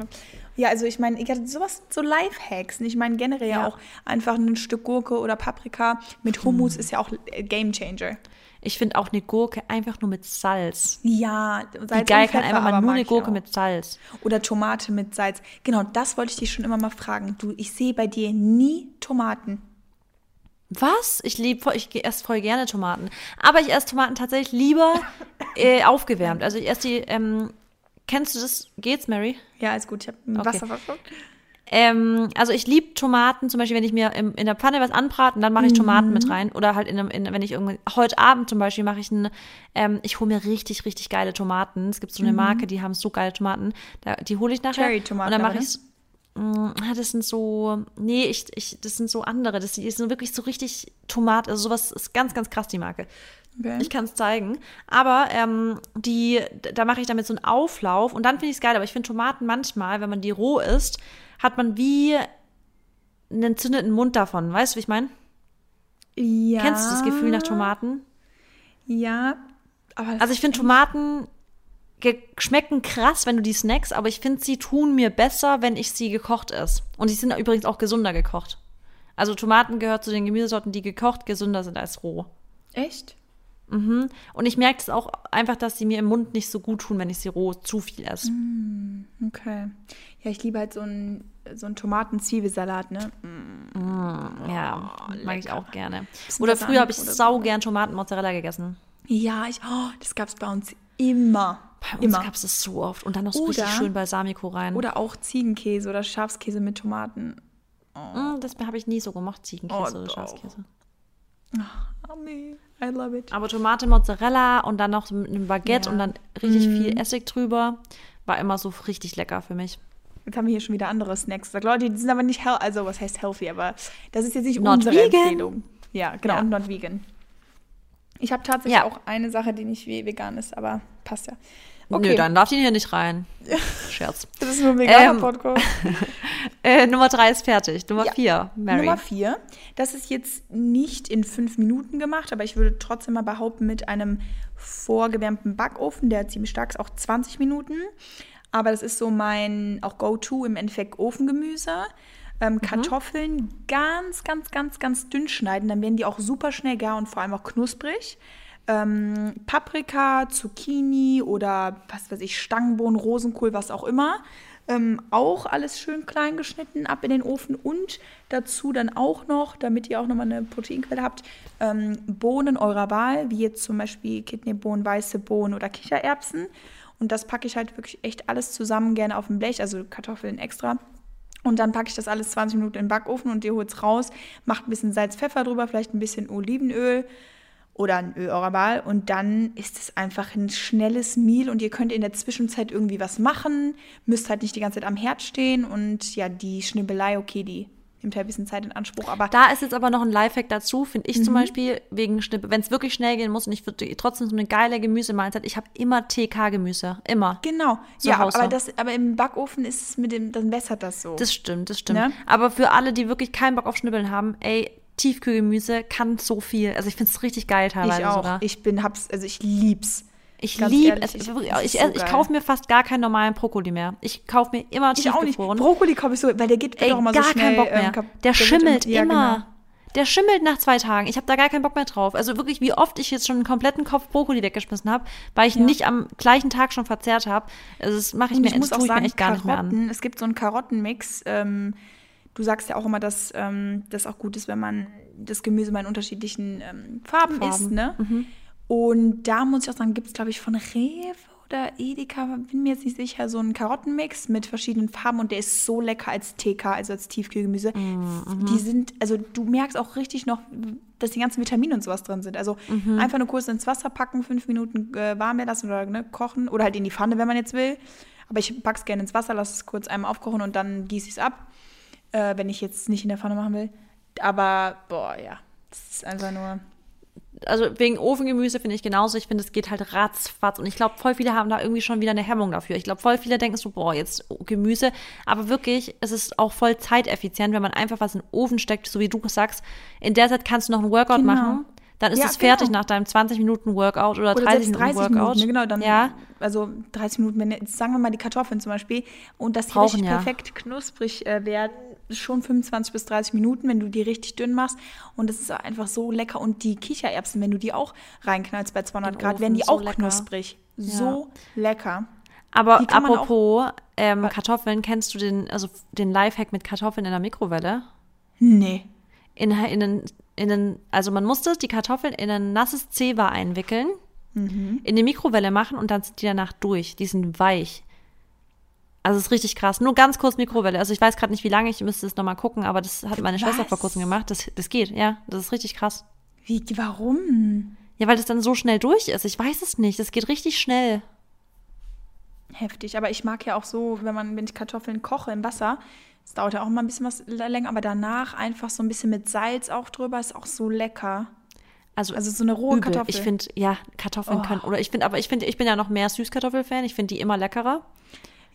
Ja, also ich meine, ich hatte sowas, so Lifehacks. Ich meine generell ja. Auch einfach ein Stück Gurke oder Paprika mit Hummus ist ja auch äh, Game Changer. Ich finde auch eine Gurke einfach nur mit Salz. Ja, Salz Wie geil kann einfach mal nur eine Gurke mit Salz? Oder Tomate mit Salz. Genau, das wollte ich dich schon immer mal fragen. Du, ich sehe bei dir nie Tomaten. Was? Ich lieb, voll- ich esse voll gerne Tomaten. Aber ich esse Tomaten tatsächlich lieber [laughs] äh, aufgewärmt. Also ich esse die, ähm, kennst du das? Geht's, Mary? Ja, ist gut. Ich habe Okay. Wasser verschluckt. Ähm, also ich liebe Tomaten, zum Beispiel, wenn ich mir im, in der Pfanne was anbraten, dann mache ich Tomaten Mhm. mit rein. Oder halt in einem, in, wenn ich irgendwie, heute Abend zum Beispiel mache ich ein, ähm, ich hole mir richtig, richtig geile Tomaten. Es gibt so eine Marke, die haben so geile Tomaten. Da, die hole ich nachher. Mhm. Cherry-Tomaten Und dann mache ich Mm, ah, das sind so, nee, ich, ich, das sind so andere. Das sind wirklich so richtig Tomat, also sowas ist ganz, ganz krass, die Marke. Okay. Ich kann es zeigen. Aber ähm, die, da mache ich damit so einen Auflauf und dann finde ich es geil. Aber ich finde Tomaten manchmal, wenn man die roh isst, hat man wie einen entzündeten Mund davon. Weißt du, wie ich meine? Ja. Kennst du das Gefühl nach Tomaten? Ja, aber Also ich finde Tomaten schmecken krass, wenn du die snackst, aber ich finde, sie tun mir besser, wenn ich sie gekocht esse. Und sie sind übrigens auch gesunder gekocht. Also Tomaten gehört zu den Gemüsesorten, die gekocht gesünder sind als roh. echt? Mhm. Und ich merke es auch einfach, dass sie mir im Mund nicht so gut tun, wenn ich sie roh zu viel esse. Okay. Ja, ich liebe halt so einen so einen Tomaten-Zwiebelsalat, ne? Ja, mag ich auch gerne. Oder früher habe ich sau gern Tomaten-Mozzarella gegessen. Ja, ich, oh, das gab's bei uns immer. Bei uns immer. gab es das so oft. Und dann noch so richtig Oder- schön Balsamico rein. Oder auch Ziegenkäse oder Schafskäse mit Tomaten. Mm, das habe ich nie so gemacht, Ziegenkäse Oh, oder. Schafskäse. Yummy. I love it. Aber Tomate, Mozzarella und dann noch mit einem Baguette Ja. und dann richtig viel Essig drüber. War immer so richtig lecker für mich. Jetzt haben wir hier schon wieder andere Snacks. Sag Leute, die sind aber nicht healthy, also was heißt healthy, aber das ist jetzt nicht Not unsere vegan. Empfehlung. Ja, genau, Ja. und not vegan. Ich habe tatsächlich Ja. auch eine Sache, die nicht ve- vegan ist, aber passt ja. Nö, dann darf die hier nicht rein. [laughs] Scherz. Das ist nur ein veganer Ähm, Podcast. [laughs] Äh, Nummer drei ist fertig. Nummer Ja. vier, Mary. Nummer vier. Das ist jetzt nicht in fünf Minuten gemacht, aber ich würde trotzdem mal behaupten, mit einem vorgewärmten Backofen, der ziemlich stark ist, auch 20 Minuten. Aber das ist so mein auch Go-To im Endeffekt Ofengemüse. Ähm, Kartoffeln ganz, ganz, ganz, ganz dünn schneiden, dann werden die auch super schnell gar und vor allem auch knusprig. Ähm, Paprika, Zucchini oder was weiß ich, Stangenbohnen, Rosenkohl, was auch immer. Ähm, auch alles schön klein geschnitten, ab in den Ofen und dazu dann auch noch, damit ihr auch nochmal eine Proteinquelle habt, ähm, Bohnen eurer Wahl, wie jetzt zum Beispiel Kidneybohnen, weiße Bohnen oder Kichererbsen. Und das packe ich halt wirklich echt alles zusammen gerne auf dem Blech, also Kartoffeln extra. Und dann packe ich das alles 20 Minuten in den Backofen und ihr holt es raus, macht ein bisschen Salz, Pfeffer drüber, vielleicht ein bisschen Olivenöl oder ein Öl eurer Wahl. Und dann ist es einfach ein schnelles Meal und ihr könnt in der Zwischenzeit irgendwie was machen, müsst halt nicht die ganze Zeit am Herd stehen und ja, die Schnibbelei, okay, die nimmt halt ein bisschen Zeit in Anspruch. Aber Da ist jetzt aber noch ein Lifehack dazu, finde Mhm. ich zum Beispiel, wegen. Wenn es wirklich schnell gehen muss und ich würde trotzdem so eine geile Gemüsemahlzeit, ich habe immer TK-Gemüse. Immer. genau, ja, Hause. aber, das, aber im Backofen ist es mit dem, dann wässert das so. Das stimmt, das stimmt. Ne? Aber für alle, die wirklich keinen Bock auf Schnibbeln haben, ey, Tiefkühlgemüse kann so viel. Also ich finde es richtig geil teilweise ich auch. sogar. Ich bin, hab's, also ich lieb's. Ich liebe es. ich- Ich, so ich, kaufe mir fast gar keinen normalen Brokkoli mehr. Ich kaufe mir immer Ich auch nicht. tiefgefroren. Brokkoli kaufe ich so, weil der geht Ey, auch immer gar so schnell. keinen Bock ähm, mehr. kap- der wird schimmelt ja, immer. genau. Der schimmelt nach zwei Tagen. Ich habe da gar keinen Bock mehr drauf. Also wirklich, wie oft ich jetzt schon einen kompletten Kopf Brokkoli weggeschmissen habe, weil ich ihn nicht am gleichen Tag schon verzehrt habe. Also das mache ich Und mir, ich muss auch ich sagen, echt gar nicht mehr an. Karotten, es gibt so einen Karottenmix. Ähm, du sagst ja auch immer, dass ähm, das auch gut ist, wenn man das Gemüse mal in unterschiedlichen ähm, Farben, Farben. isst. Ne? Mhm. Und da muss ich auch sagen, gibt es, glaube ich, von Rewe oder Edeka, bin mir jetzt nicht sicher, so einen Karottenmix mit verschiedenen Farben und der ist so lecker als TK, also als Tiefkühlgemüse. Mhm, Die sind, also du merkst auch richtig noch, dass die ganzen Vitamine und sowas drin sind. Also Mhm. einfach nur kurz ins Wasser packen, fünf Minuten äh, warm werden lassen oder ne, kochen oder halt in die Pfanne, wenn man jetzt will. Aber ich pack's gerne ins Wasser, lasse es kurz einmal aufkochen und dann gieße ich es ab, äh, wenn ich jetzt nicht in der Pfanne machen will. Aber, boah, ja, das ist einfach nur... also wegen Ofengemüse finde ich genauso. Ich finde, es geht halt ratzfatz. Und ich glaube, voll viele haben da irgendwie schon wieder eine Hemmung dafür. Ich glaube, voll viele denken so, boah, jetzt Gemüse. Aber wirklich, es ist auch voll zeiteffizient, wenn man einfach was in den Ofen steckt, so wie du sagst. In der Zeit kannst du noch einen Workout Genau. machen. Dann ist Ja, es fertig genau. nach deinem 20 Minuten Workout oder, Oder 30 selbst Minuten 30 Workout. Minuten, ne, genau, dann, ja, also 30 Minuten, wenn, jetzt sagen wir mal die Kartoffeln zum Beispiel, und dass die Brauchen richtig ja. perfekt knusprig äh, werden, schon 25 bis 30 Minuten, wenn du die richtig dünn machst. Und das ist einfach so lecker. Und die Kichererbsen, wenn du die auch reinknallst bei 200 In den Grad, Ofen, werden die so auch lecker. knusprig. So lecker. aber apropos ähm, Kartoffeln, kennst du den, also den Lifehack mit Kartoffeln in der Mikrowelle? Nee. in, in, einen- in, einen- also man musste die Kartoffeln in ein nasses Zewa einwickeln, Mhm. in die Mikrowelle machen und dann sind die danach durch. Die sind weich. Also es ist richtig krass. Nur ganz kurz Mikrowelle. Also ich weiß gerade nicht, wie lange, ich müsste es nochmal gucken, aber das hat meine Schwester Was? vor kurzem gemacht. Das, das geht, ja. Das ist richtig krass. Wie, warum? Ja, weil das dann so schnell durch ist. Ich weiß es nicht. Das geht richtig schnell. Heftig. Aber ich mag ja auch so, wenn man, wenn ich Kartoffeln koche im Wasser, das dauert ja auch mal ein bisschen was länger, aber danach einfach so ein bisschen mit Salz auch drüber, ist auch so lecker. Also, Also so eine rohe übel. Kartoffel. Ich finde, ja, Kartoffeln Oh. können. Oder ich finde, aber ich finde, ich bin ja noch mehr Süßkartoffel-Fan. Ich finde die immer leckerer.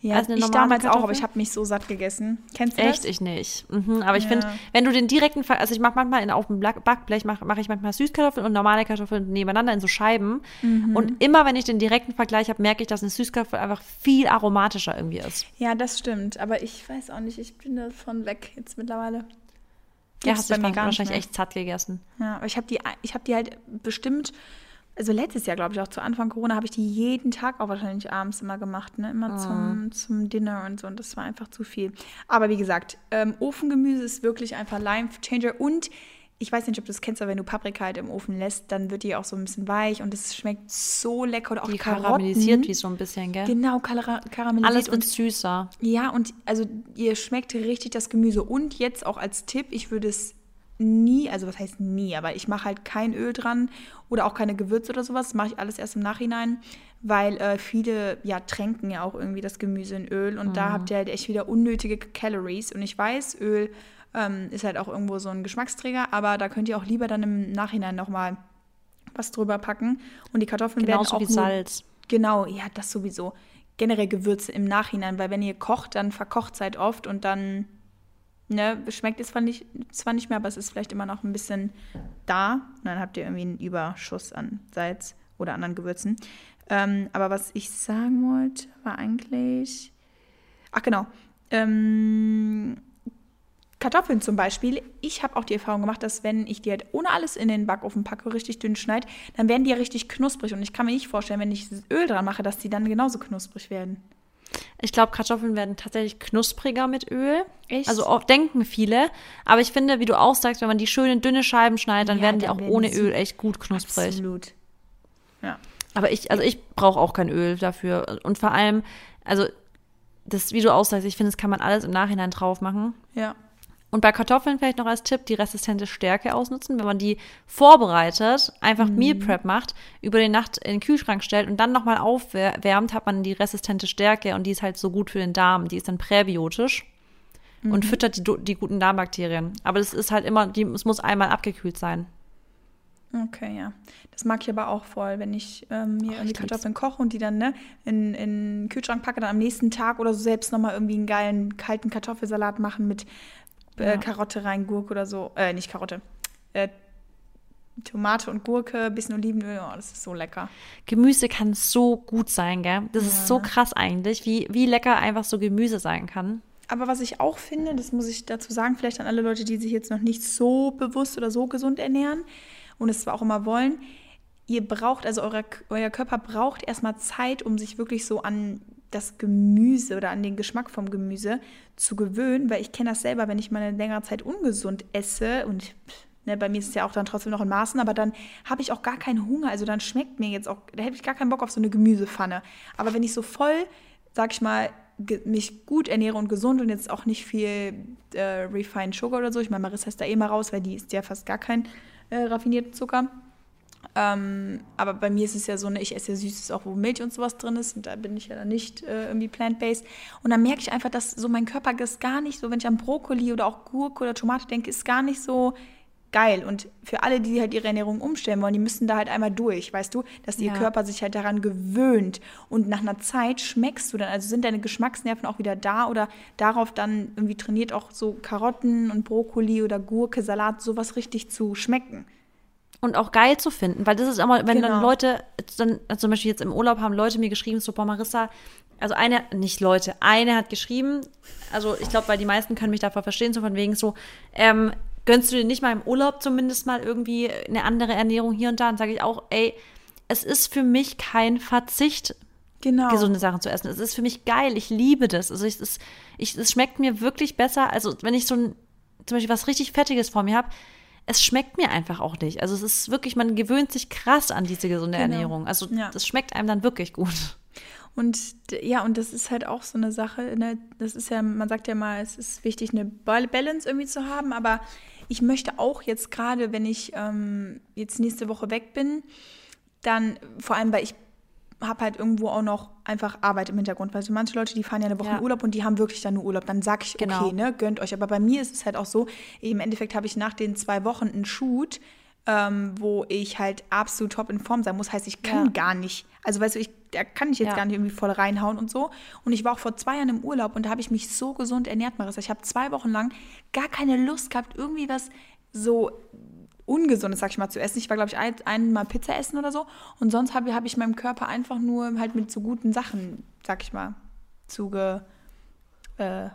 Ja, als eine ich damals auch, Kartoffel? aber ich habe mich so satt gegessen. Kennst du Echt? das? Ich nicht. Mhm, aber ich Ja. finde, wenn du den direkten, also ich mache manchmal in, auf dem Backblech, mache mach ich manchmal Süßkartoffeln und normale Kartoffeln nebeneinander in so Scheiben. Mhm. Und immer, wenn ich den direkten Vergleich habe, merke ich, dass eine Süßkartoffel einfach viel aromatischer irgendwie ist. Ja, das stimmt. Aber ich weiß auch nicht, ich bin davon weg jetzt mittlerweile. Ja, Gibt's hast du wahrscheinlich echt satt gegessen. Ja, aber ich habe die, ich habe die halt bestimmt, also letztes Jahr, glaube ich, auch zu Anfang Corona, habe ich die jeden Tag auch wahrscheinlich abends immer gemacht, ne? Immer zum, zum Dinner und so. Und das war einfach zu viel. Aber wie gesagt, ähm, Ofengemüse ist wirklich einfach Life Changer. Und ich weiß nicht, ob du das kennst, aber wenn du Paprika halt im Ofen lässt, dann wird die auch so ein bisschen weich und es schmeckt so lecker. Oder auch Die Karotten. karamellisiert wie so ein bisschen, gell? Genau, kara- karamellisiert. Alles wird und süßer. ja, und also ihr schmeckt richtig das Gemüse. Und jetzt auch als Tipp, ich würde es nie, also was heißt nie, aber ich mache halt kein Öl dran oder auch keine Gewürze oder sowas. Das mache ich alles erst im Nachhinein, weil äh, viele ja tränken ja auch irgendwie das Gemüse in Öl und da habt ihr halt echt wieder unnötige Calories. Und ich weiß, Öl ähm, ist halt auch irgendwo so ein Geschmacksträger, aber da könnt ihr auch lieber dann im Nachhinein nochmal was drüber packen. Und die Kartoffeln Genauso werden auch wie nur, Salz. Genau, ja, das sowieso. Generell Gewürze im Nachhinein, weil wenn ihr kocht, dann verkocht es halt oft und dann ne, schmeckt es zwar nicht, zwar nicht mehr, aber es ist vielleicht immer noch ein bisschen da. Und dann habt ihr irgendwie einen Überschuss an Salz oder anderen Gewürzen. Ähm, aber was ich sagen wollte, war eigentlich. Ach genau. Ähm, Kartoffeln zum Beispiel. Ich habe auch die Erfahrung gemacht, dass wenn ich die halt ohne alles in den Backofen packe, richtig dünn schneide, dann werden die ja richtig knusprig. Und ich kann mir nicht vorstellen, wenn ich Öl dran mache, dass die dann genauso knusprig werden. Ich glaube, Kartoffeln werden tatsächlich knuspriger mit Öl. Echt? Also oft denken viele. Aber ich finde, wie du auch sagst, wenn man die schön in dünne Scheiben schneidet, dann Ja, werden die dann auch werden ohne die Öl echt gut knusprig. Absolut. Ja. Aber ich, also ich brauche auch kein Öl dafür. Und vor allem, also das, wie du auch sagst, ich finde, das kann man alles im Nachhinein drauf machen. Ja. Und bei Kartoffeln vielleicht noch als Tipp, die resistente Stärke ausnutzen. Wenn man die vorbereitet, einfach Mhm. Meal Prep macht, über die Nacht in den Kühlschrank stellt und dann nochmal aufwärmt, hat man die resistente Stärke und die ist halt so gut für den Darm. Die ist dann präbiotisch. und füttert die, die guten Darmbakterien. Aber das ist halt immer, die, es muss einmal abgekühlt sein. Okay, ja. Das mag ich aber auch voll, wenn ich ähm, mir Oh, lieb's. Kartoffeln koche und die dann ne, in, in den Kühlschrank packe, dann am nächsten Tag oder so selbst nochmal irgendwie einen geilen kalten Kartoffelsalat machen mit äh, Ja. Karotte rein, Gurke oder so. Äh, nicht Karotte. Äh, Tomate und Gurke, bisschen Olivenöl. Oh, das ist so lecker. Gemüse kann so gut sein, gell? Das ist so krass eigentlich, wie, wie lecker einfach so Gemüse sein kann. Aber was ich auch finde, das muss ich dazu sagen, vielleicht an alle Leute, die sich jetzt noch nicht so bewusst oder so gesund ernähren und es zwar auch immer wollen, ihr braucht, also euer, euer Körper braucht erstmal Zeit, um sich wirklich so an das Gemüse oder an den Geschmack vom Gemüse zu gewöhnen, weil ich kenne das selber, wenn ich mal eine längere Zeit ungesund esse und ne, bei mir ist es ja auch dann trotzdem noch in Maßen, aber dann habe ich auch gar keinen Hunger, also dann schmeckt mir jetzt auch, da hätte ich gar keinen Bock auf so eine Gemüsepfanne. Aber wenn ich so voll, sag ich mal, mich gut ernähre und gesund und jetzt auch nicht viel äh, Refined Sugar oder so, ich meine, Marissa ist da eh mal raus, weil die isst ja fast gar keinen äh, raffinierten Zucker. Ähm, aber bei mir ist es ja so, ne, ich esse ja Süßes auch, wo Milch und sowas drin ist. Und da bin ich ja dann nicht äh, irgendwie plant-based. Und dann merke ich einfach, dass so mein Körper ist gar nicht so, wenn ich an Brokkoli oder auch Gurke oder Tomate denke, ist gar nicht so geil. Und für alle, die halt ihre Ernährung umstellen wollen, die müssen da halt einmal durch, weißt du, dass ihr Ja. Körper sich halt daran gewöhnt. Und nach einer Zeit schmeckst du dann, also sind deine Geschmacksnerven auch wieder da oder darauf dann irgendwie trainiert auch so Karotten und Brokkoli oder Gurke, Salat, sowas richtig zu schmecken. Und auch geil zu finden, weil das ist immer, wenn dann Genau. Leute, dann, also zum Beispiel jetzt im Urlaub haben Leute mir geschrieben, so, boah, Marissa, also eine, nicht Leute, eine hat geschrieben, also ich glaube, weil die meisten können mich davor verstehen, so von wegen so, ähm, gönnst du dir nicht mal im Urlaub zumindest mal irgendwie eine andere Ernährung hier und da? Dann sage ich auch, ey, es ist für mich kein Verzicht, Genau. gesunde Sachen zu essen. Es ist für mich geil. Ich liebe das. Also ich, es, ich, es schmeckt mir wirklich besser. Also wenn ich so ein, zum Beispiel was richtig Fettiges vor mir habe, es schmeckt mir einfach auch nicht. Also es ist wirklich, man gewöhnt sich krass an diese gesunde Genau. Ernährung. Also Ja. das schmeckt einem dann wirklich gut. Und ja, und das ist halt auch so eine Sache, ne? das ist ja, man sagt ja mal, es ist wichtig, eine Bal- Balance irgendwie zu haben, aber ich möchte auch jetzt gerade, wenn ich ähm, jetzt nächste Woche weg bin, dann, vor allem, weil ich habe halt irgendwo auch noch einfach Arbeit im Hintergrund, weil so manche Leute, die fahren ja eine Woche Ja. in Urlaub und die haben wirklich dann nur Urlaub, dann sag ich, Genau. okay, ne, gönnt euch, aber bei mir ist es halt auch so, im Endeffekt habe ich nach den zwei Wochen einen Shoot, ähm, wo ich halt absolut top in Form sein muss, heißt, ich kann Ja. gar nicht, also weißt du, ich, da kann ich jetzt Ja. gar nicht irgendwie voll reinhauen und so. Und ich war auch vor zwei Jahren im Urlaub und da habe ich mich so gesund ernährt, Marissa. Ich habe zwei Wochen lang gar keine Lust gehabt, irgendwie was so Ungesundes, sag ich mal, zu essen. Ich war, glaube ich, ein, einmal Pizza essen oder so. Und sonst habe hab ich meinem Körper einfach nur halt mit so guten Sachen, sag ich mal, zuge, äh,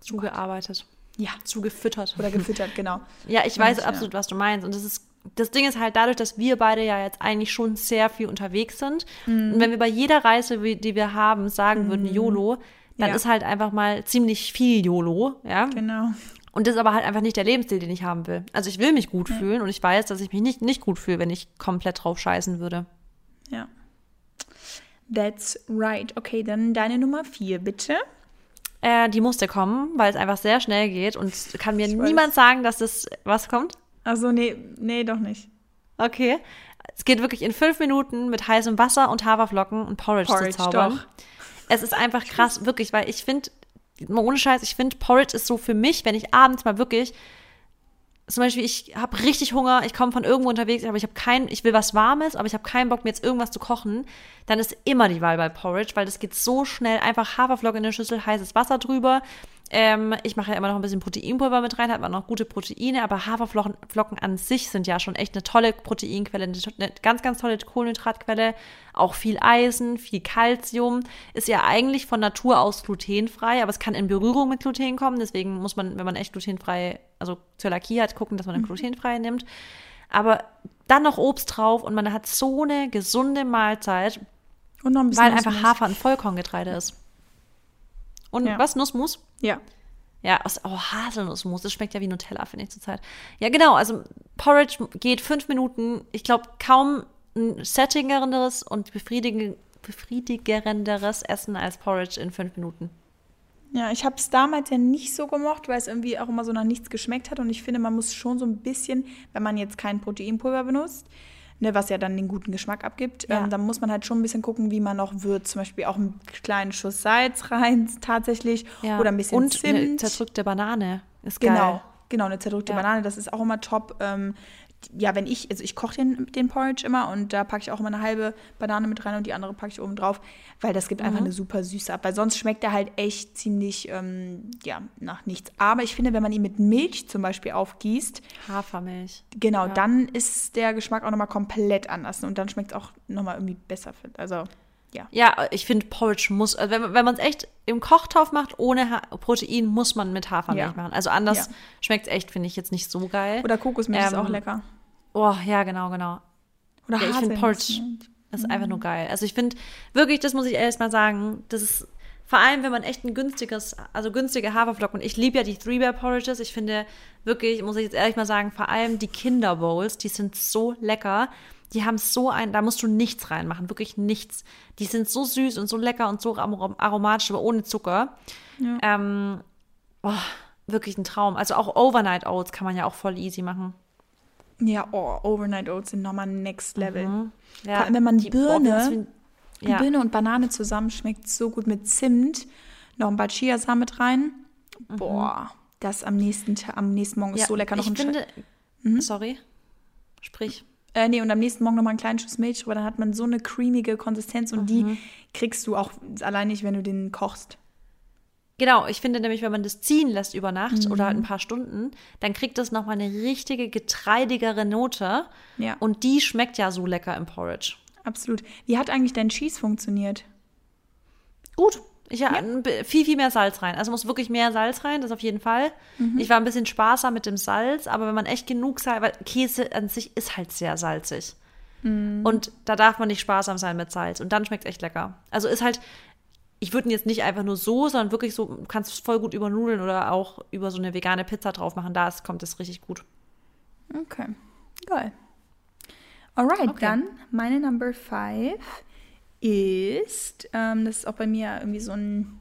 Zugearbeitet. ja, Zugefüttert. oder gefüttert, genau. [laughs] Ja, ich Und, weiß ja. absolut, was du meinst. Und das ist, das Ding ist halt dadurch, dass wir beide ja jetzt eigentlich schon sehr viel unterwegs sind. Mhm. Und wenn wir bei jeder Reise, die wir haben, sagen würden YOLO, dann Ja. ist halt einfach mal ziemlich viel YOLO, ja. Genau. Und das ist aber halt einfach nicht der Lebensstil, den ich haben will. Also ich will mich gut fühlen und ich weiß, dass ich mich nicht, nicht gut fühle, wenn ich komplett drauf scheißen würde. Ja. That's right. Okay, dann deine Nummer vier, bitte. Äh, die musste kommen, weil es einfach sehr schnell geht und kann mir niemand sagen, dass das was kommt. Also nee, nee, doch nicht. Okay. Es geht wirklich in fünf Minuten mit heißem Wasser und Haferflocken und Porridge, Porridge, zu zaubern. doch. Es ist einfach krass, wirklich, weil ich finde, ohne Scheiß, ich finde, Porridge ist so für mich, wenn ich abends mal wirklich, zum Beispiel, ich habe richtig Hunger, ich komme von irgendwo unterwegs, aber ich habe keinen, ich will was Warmes, aber ich habe keinen Bock, mir jetzt irgendwas zu kochen, dann ist immer die Wahl bei Porridge, weil das geht so schnell, einfach Haferflocken in der Schüssel, heißes Wasser drüber. Ähm, ich mache ja immer noch ein bisschen Proteinpulver mit rein, hat man noch gute Proteine, aber Haferflocken Flocken an sich sind ja schon echt eine tolle Proteinquelle, eine, ganz, ganz tolle Kohlenhydratquelle, auch viel Eisen, viel Kalzium, ist ja eigentlich von Natur aus glutenfrei, aber es kann in Berührung mit Gluten kommen, deswegen muss man, wenn man echt glutenfrei, also Zöliakie hat, gucken, dass man eine glutenfreie nimmt. Aber dann noch Obst drauf und man hat so eine gesunde Mahlzeit, weil einfach. Hafer ein Vollkorngetreide ist. Und Ja. was? Nussmus? Ja. Ja, aus, oh, Haselnussmus, das schmeckt ja wie Nutella, finde ich zurzeit. Ja, genau, also Porridge geht fünf Minuten. Ich glaube, kaum ein settingerenderes und befriedigerenderes Essen als Porridge in fünf Minuten. Ja, ich habe es damals ja nicht so gemocht, weil es irgendwie auch immer so nach nichts geschmeckt hat. Und ich finde, man muss schon so ein bisschen, wenn man jetzt kein Proteinpulver benutzt, ne, was ja dann den guten Geschmack abgibt. Ja. Ähm, dann muss man halt schon ein bisschen gucken, wie man noch würzt. Zum Beispiel auch einen kleinen Schuss Salz rein [laughs] tatsächlich Ja. oder ein bisschen Und eine Zimt. zerdrückte Banane. Ist Genau, geil. genau, eine zerdrückte Ja. Banane, das ist auch immer top. Ähm, ja, wenn ich, also ich koche den, den Porridge immer und da packe ich auch immer eine halbe Banane mit rein und die andere packe ich oben drauf, weil das gibt Mhm. einfach eine super Süße ab. Weil sonst schmeckt er halt echt ziemlich, ähm, ja, nach nichts. Aber ich finde, wenn man ihn mit Milch zum Beispiel aufgießt, Hafermilch. genau, Ja. dann ist der Geschmack auch nochmal komplett anders und dann schmeckt es auch nochmal irgendwie besser. Also, ja. Ja, ich finde Porridge muss, also wenn, wenn man es echt im Kochtopf macht, ohne ha Protein, muss man mit Hafermilch Ja. machen. Also anders Ja. schmeckt es echt, finde ich jetzt nicht so geil. Oder Kokosmilch ist Ähm, auch lecker. oh, ja, genau, genau. Oder Ja, ich finde Porridge ist einfach nur geil. Also ich finde wirklich, das muss ich erst mal sagen, das ist vor allem, wenn man echt ein günstiges, also günstige Haferflocken, ich liebe ja die Three Bear Porridges, ich finde wirklich, muss ich jetzt ehrlich mal sagen, vor allem die Kinder Bowls, die sind so lecker. Die haben so ein, da musst du nichts reinmachen, wirklich nichts. Die sind so süß und so lecker und so arom- aromatisch, aber ohne Zucker. Ähm, oh, wirklich ein Traum. Also auch Overnight Oats kann man ja auch voll easy machen. Ja, oh, Overnight Oats sind nochmal next level. Mhm. Ja, Vor allem, wenn man die- Birne- wie- ja. Birne und Banane zusammen schmeckt so gut mit Zimt. Noch ein paar Chiasamen mit rein. Boah, das am nächsten, am nächsten Morgen ist Ja, so lecker. Noch ich ein finde, Mhm. sorry, sprich. Äh, nee, und am nächsten Morgen noch mal einen kleinen Schuss Milch drüber. Dann hat man so eine cremige Konsistenz und Mhm. die kriegst du auch allein nicht, wenn du den kochst. Genau, ich finde nämlich, wenn man das ziehen lässt über Nacht oder Mhm. halt ein paar Stunden, dann kriegt das nochmal eine richtige getreidigere Note. Ja, Und die schmeckt ja so lecker im Porridge. absolut. Wie hat eigentlich dein Cheese funktioniert? Gut. Ich ja. viel, viel mehr Salz rein. Also muss wirklich mehr Salz rein, das auf jeden Fall. Mhm. Ich war ein bisschen sparsam mit dem Salz, aber wenn man echt genug Salz, weil Käse an sich ist halt sehr salzig. Mhm. Und da darf man nicht sparsam sein mit Salz. Und dann schmeckt es echt lecker. Also ist halt, ich würde ihn jetzt nicht einfach nur so, sondern wirklich so, du kannst es voll gut über Nudeln oder auch über so eine vegane Pizza drauf machen. Da ist, kommt es richtig gut. Okay, geil. Alright, Okay. dann meine Number five ist, ähm, das ist auch bei mir irgendwie so ein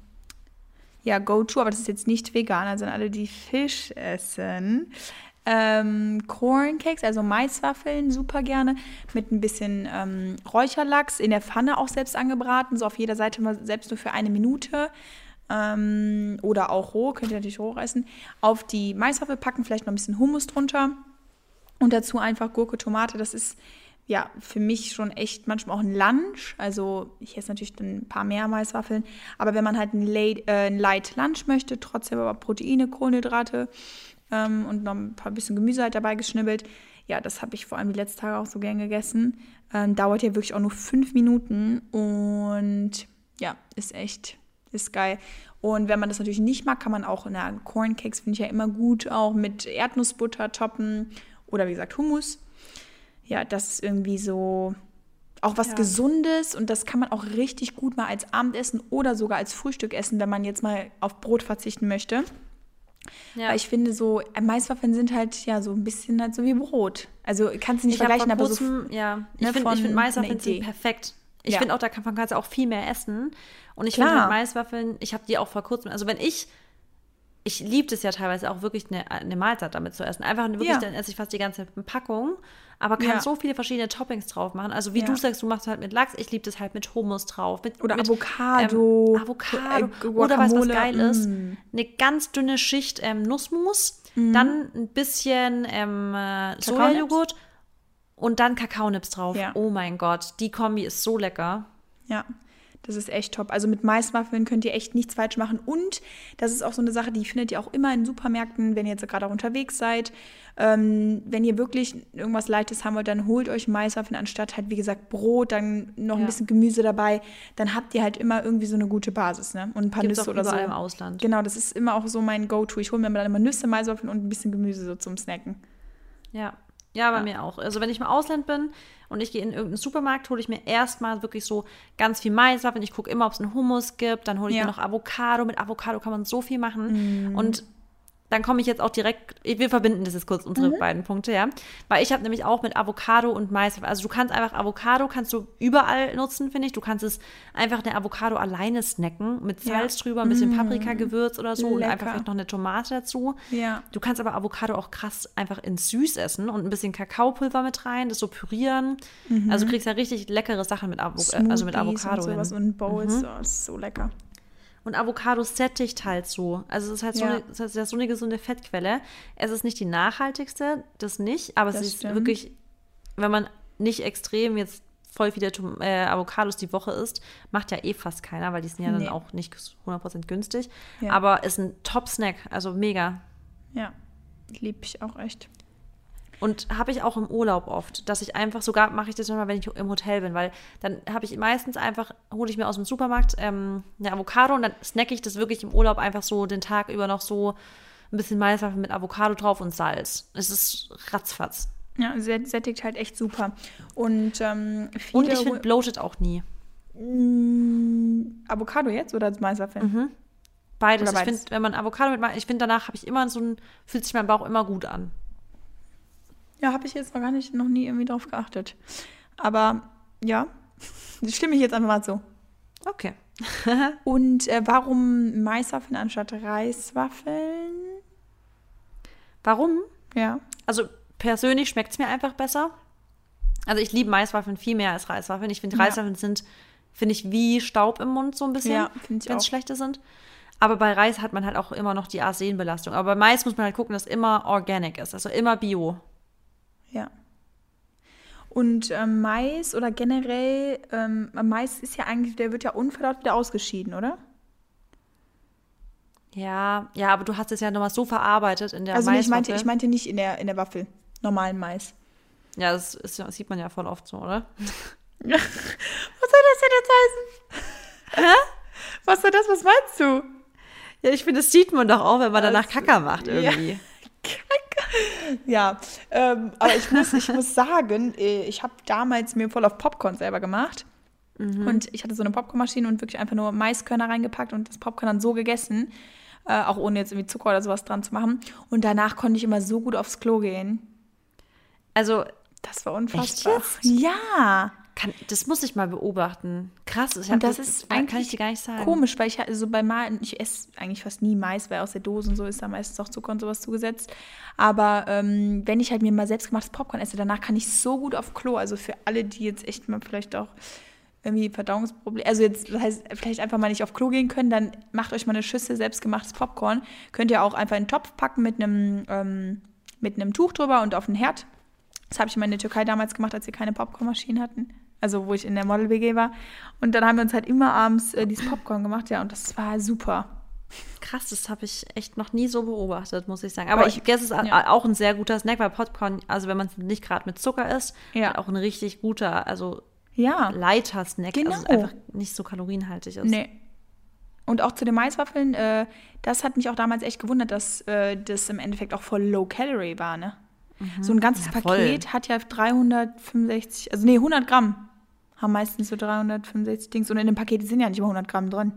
ja, Go-To, aber das ist jetzt nicht vegan, also an alle, die Fisch essen. Ähm, Corncakes, also Maiswaffeln, super gerne, mit ein bisschen ähm, Räucherlachs in der Pfanne auch selbst angebraten, so auf jeder Seite mal selbst nur für eine Minute. Ähm, oder auch roh, könnt ihr natürlich roh essen. Auf die Maiswaffel packen, vielleicht noch ein bisschen Hummus drunter. Und dazu einfach Gurke, Tomate. Das ist ja für mich schon echt manchmal auch ein Lunch. Also ich esse natürlich dann ein paar mehr Maiswaffeln. Aber wenn man halt ein, late, äh, ein Light Lunch möchte, trotzdem aber Proteine, Kohlenhydrate ähm, und noch ein paar bisschen Gemüse halt dabei geschnibbelt. Ja, das habe ich vor allem die letzten Tage auch so gern gegessen. Ähm, dauert ja wirklich auch nur fünf Minuten und ja, ist echt, ist geil. Und wenn man das natürlich nicht mag, kann man auch, na, Corncakes finde ich ja immer gut, auch mit Erdnussbutter toppen oder wie gesagt Hummus. Ja, das ist irgendwie so auch was Ja. Gesundes und das kann man auch richtig gut mal als Abendessen oder sogar als Frühstück essen, wenn man jetzt mal auf Brot verzichten möchte. Ja. Weil ich finde, so äh, Maiswaffeln sind halt ja so ein bisschen halt so wie Brot. Also kannst du nicht Ich vergleichen, aber so. kurzem, ja, ich ne, finde ich find Maiswaffeln sind perfekt. Ich Ja. finde auch, davon kannst du auch viel mehr essen. Und ich finde halt Maiswaffeln, ich habe die auch vor kurzem, also wenn ich, ich liebe es ja teilweise auch wirklich eine, eine Mahlzeit damit zu essen. Einfach wirklich, Ja. dann esse ich fast die ganze Packung, aber kann Ja. so viele verschiedene Toppings drauf machen. Also wie Ja. du sagst, du machst halt mit Lachs, ich liebe das halt mit Hummus drauf. Mit, Oder mit, Avocado, Ähm, Avocado. äh, Oder was, was geil ist, mm. eine ganz dünne Schicht ähm, Nussmus, dann ein bisschen ähm, äh? Sojajoghurt und dann Kakaonips drauf. Ja. Oh mein Gott, die Kombi ist so lecker. Ja, das ist echt top. Also mit Maiswaffeln könnt ihr echt nichts falsch machen. Und das ist auch so eine Sache, die findet ihr auch immer in Supermärkten, wenn ihr jetzt gerade auch unterwegs seid. Ähm, wenn ihr wirklich irgendwas Leichtes haben wollt, dann holt euch Maiswaffeln anstatt halt, wie gesagt, Brot, dann noch ein Ja. bisschen Gemüse dabei. Dann habt ihr halt immer irgendwie so eine gute Basis, ne? Und ein paar Gibt's Nüsse auch oder so. im Ausland. Genau, das ist immer auch so mein Go-To. Ich hole mir dann immer Nüsse, Maiswaffeln und ein bisschen Gemüse so zum Snacken. Ja. Ja, bei Ja. mir auch. Also wenn ich im Ausland bin und ich gehe in irgendeinen Supermarkt, hole ich mir erstmal wirklich so ganz viel Maiswaffeln. Ich gucke immer, ob es einen Hummus gibt. Dann hole ich Ja. mir noch Avocado. Mit Avocado kann man so viel machen. Und dann komme ich jetzt auch direkt, wir verbinden das jetzt kurz, unsere Mhm. beiden Punkte, ja. Weil ich habe nämlich auch mit Avocado und Mais, also du kannst einfach Avocado, kannst du überall nutzen, finde ich. Du kannst es einfach eine Avocado alleine snacken, mit Ja. Salz drüber, ein bisschen Paprikagewürz oder so und Lecker. einfach vielleicht noch eine Tomate dazu. Ja. Du kannst aber Avocado auch krass einfach in süß essen und ein bisschen Kakaopulver mit rein, das so pürieren. Also du kriegst ja richtig leckere Sachen mit, Avo äh, also mit Mhm. Avocado und sowas hin. und Bowls, oh, das ist so lecker. Und Avocado sättigt halt so. Also es ist halt so, Ja. eine, es ist so eine gesunde Fettquelle. Es ist nicht die nachhaltigste, das nicht, aber Das es ist stimmt. wirklich, wenn man nicht extrem jetzt voll viele Tom äh, Avocados die Woche isst, macht ja eh fast keiner, weil die sind ja Nee. dann auch nicht 100% günstig. Ja. Aber ist ein Top-Snack, also mega. Ja, lieb ich auch echt. Und habe ich auch im Urlaub oft, dass ich einfach, sogar mache ich das manchmal, wenn ich im Hotel bin, weil dann habe ich meistens einfach, hole ich mir aus dem Supermarkt ähm, eine Avocado und dann snacke ich das wirklich im Urlaub einfach so den Tag über noch so ein bisschen Maiswaffeln mit Avocado drauf und Salz. Es ist ratzfatz. Ja, sät- sättigt halt echt super. Und ähm, Und ich finde bloated auch nie. Mm, Avocado jetzt oder Maiswaffeln? Beides. Oder Ich beides. finde, wenn man Avocado mit, ich finde danach habe ich immer so ein, fühlt sich mein Bauch immer gut an. Ja, habe ich jetzt noch gar nicht, noch nie irgendwie drauf geachtet. Aber ja, [laughs] stimme ich jetzt einfach mal so. Okay. [laughs] Und äh, warum Maiswaffeln anstatt Reiswaffeln? Warum? Ja. Also persönlich schmeckt es mir einfach besser. Also ich liebe Maiswaffeln viel mehr als Reiswaffeln. Ich finde, Ja. Reiswaffeln sind, finde ich, wie Staub im Mund so ein bisschen, Ja, wenn es schlechte sind. Aber bei Reis hat man halt auch immer noch die Arsenbelastung. Aber bei Mais muss man halt gucken, dass immer organic ist, also immer bio. Ja. Und ähm, Mais oder generell, ähm, Mais ist ja eigentlich, der wird ja unverdaut wieder ausgeschieden, oder? Ja, ja, aber du hast es ja nochmal so verarbeitet in der also nee, ich meinte, ich meinte nicht in der, in der Waffel, normalen Mais. ja, das, ist, das sieht man ja voll oft so, oder? [laughs] Was soll das denn jetzt heißen? Hä? Was soll das, was meinst du? Ja, ich finde, das sieht man doch auch, wenn man danach Kacker macht [laughs] irgendwie. Ja, ähm, aber ich muss, ich muss sagen, äh, ich habe damals mir voll auf Popcorn selber gemacht. Und ich hatte so eine Popcornmaschine und wirklich einfach nur Maiskörner reingepackt und das Popcorn dann so gegessen, äh, auch ohne jetzt irgendwie Zucker oder sowas dran zu machen. Und danach konnte ich immer so gut aufs Klo gehen. Also, Das war unfassbar. jetzt? Ja. Kann, das muss ich mal beobachten. Krass, ich hab Und das ist kann eigentlich ich dir gar nicht sagen. Komisch, weil ich also bei Mal, ich esse eigentlich fast nie Mais, weil aus der Dose und so ist da meistens auch Zucker und sowas zugesetzt. Aber ähm, wenn ich halt mir mal selbstgemachtes Popcorn esse, danach kann ich so gut auf Klo. Also für alle, die jetzt echt mal vielleicht auch irgendwie Verdauungsprobleme, also jetzt das heißt vielleicht einfach mal nicht auf Klo gehen können, dann macht euch mal eine Schüssel selbstgemachtes Popcorn. Könnt ihr auch einfach in den Topf packen mit einem ähm, mit einem Tuch drüber und auf den Herd. Das habe ich immer in der Türkei damals gemacht, als wir keine Popcornmaschinen hatten. Also wo ich in der Model-WG war. Und dann haben wir uns halt immer abends äh, dieses Popcorn gemacht, ja, und das war super. Krass, das habe ich echt noch nie so beobachtet, muss ich sagen. Aber Aber ich guess, es ist ja. auch ein sehr guter Snack, weil Popcorn, also wenn man es nicht gerade mit Zucker isst, Ja. auch ein richtig guter, also Ja. lighter Snack, also Genau. einfach nicht so kalorienhaltig ist. Nee. Und auch zu den Maiswaffeln, äh, das hat mich auch damals echt gewundert, dass äh, das im Endeffekt auch voll low calorie war, ne? So ein ganzes Mhm. Ja. Paket hat ja 365, also nee, 100 Gramm haben meistens so 365 Dings. Und in dem Paket sind ja nicht mal 100 Gramm drin.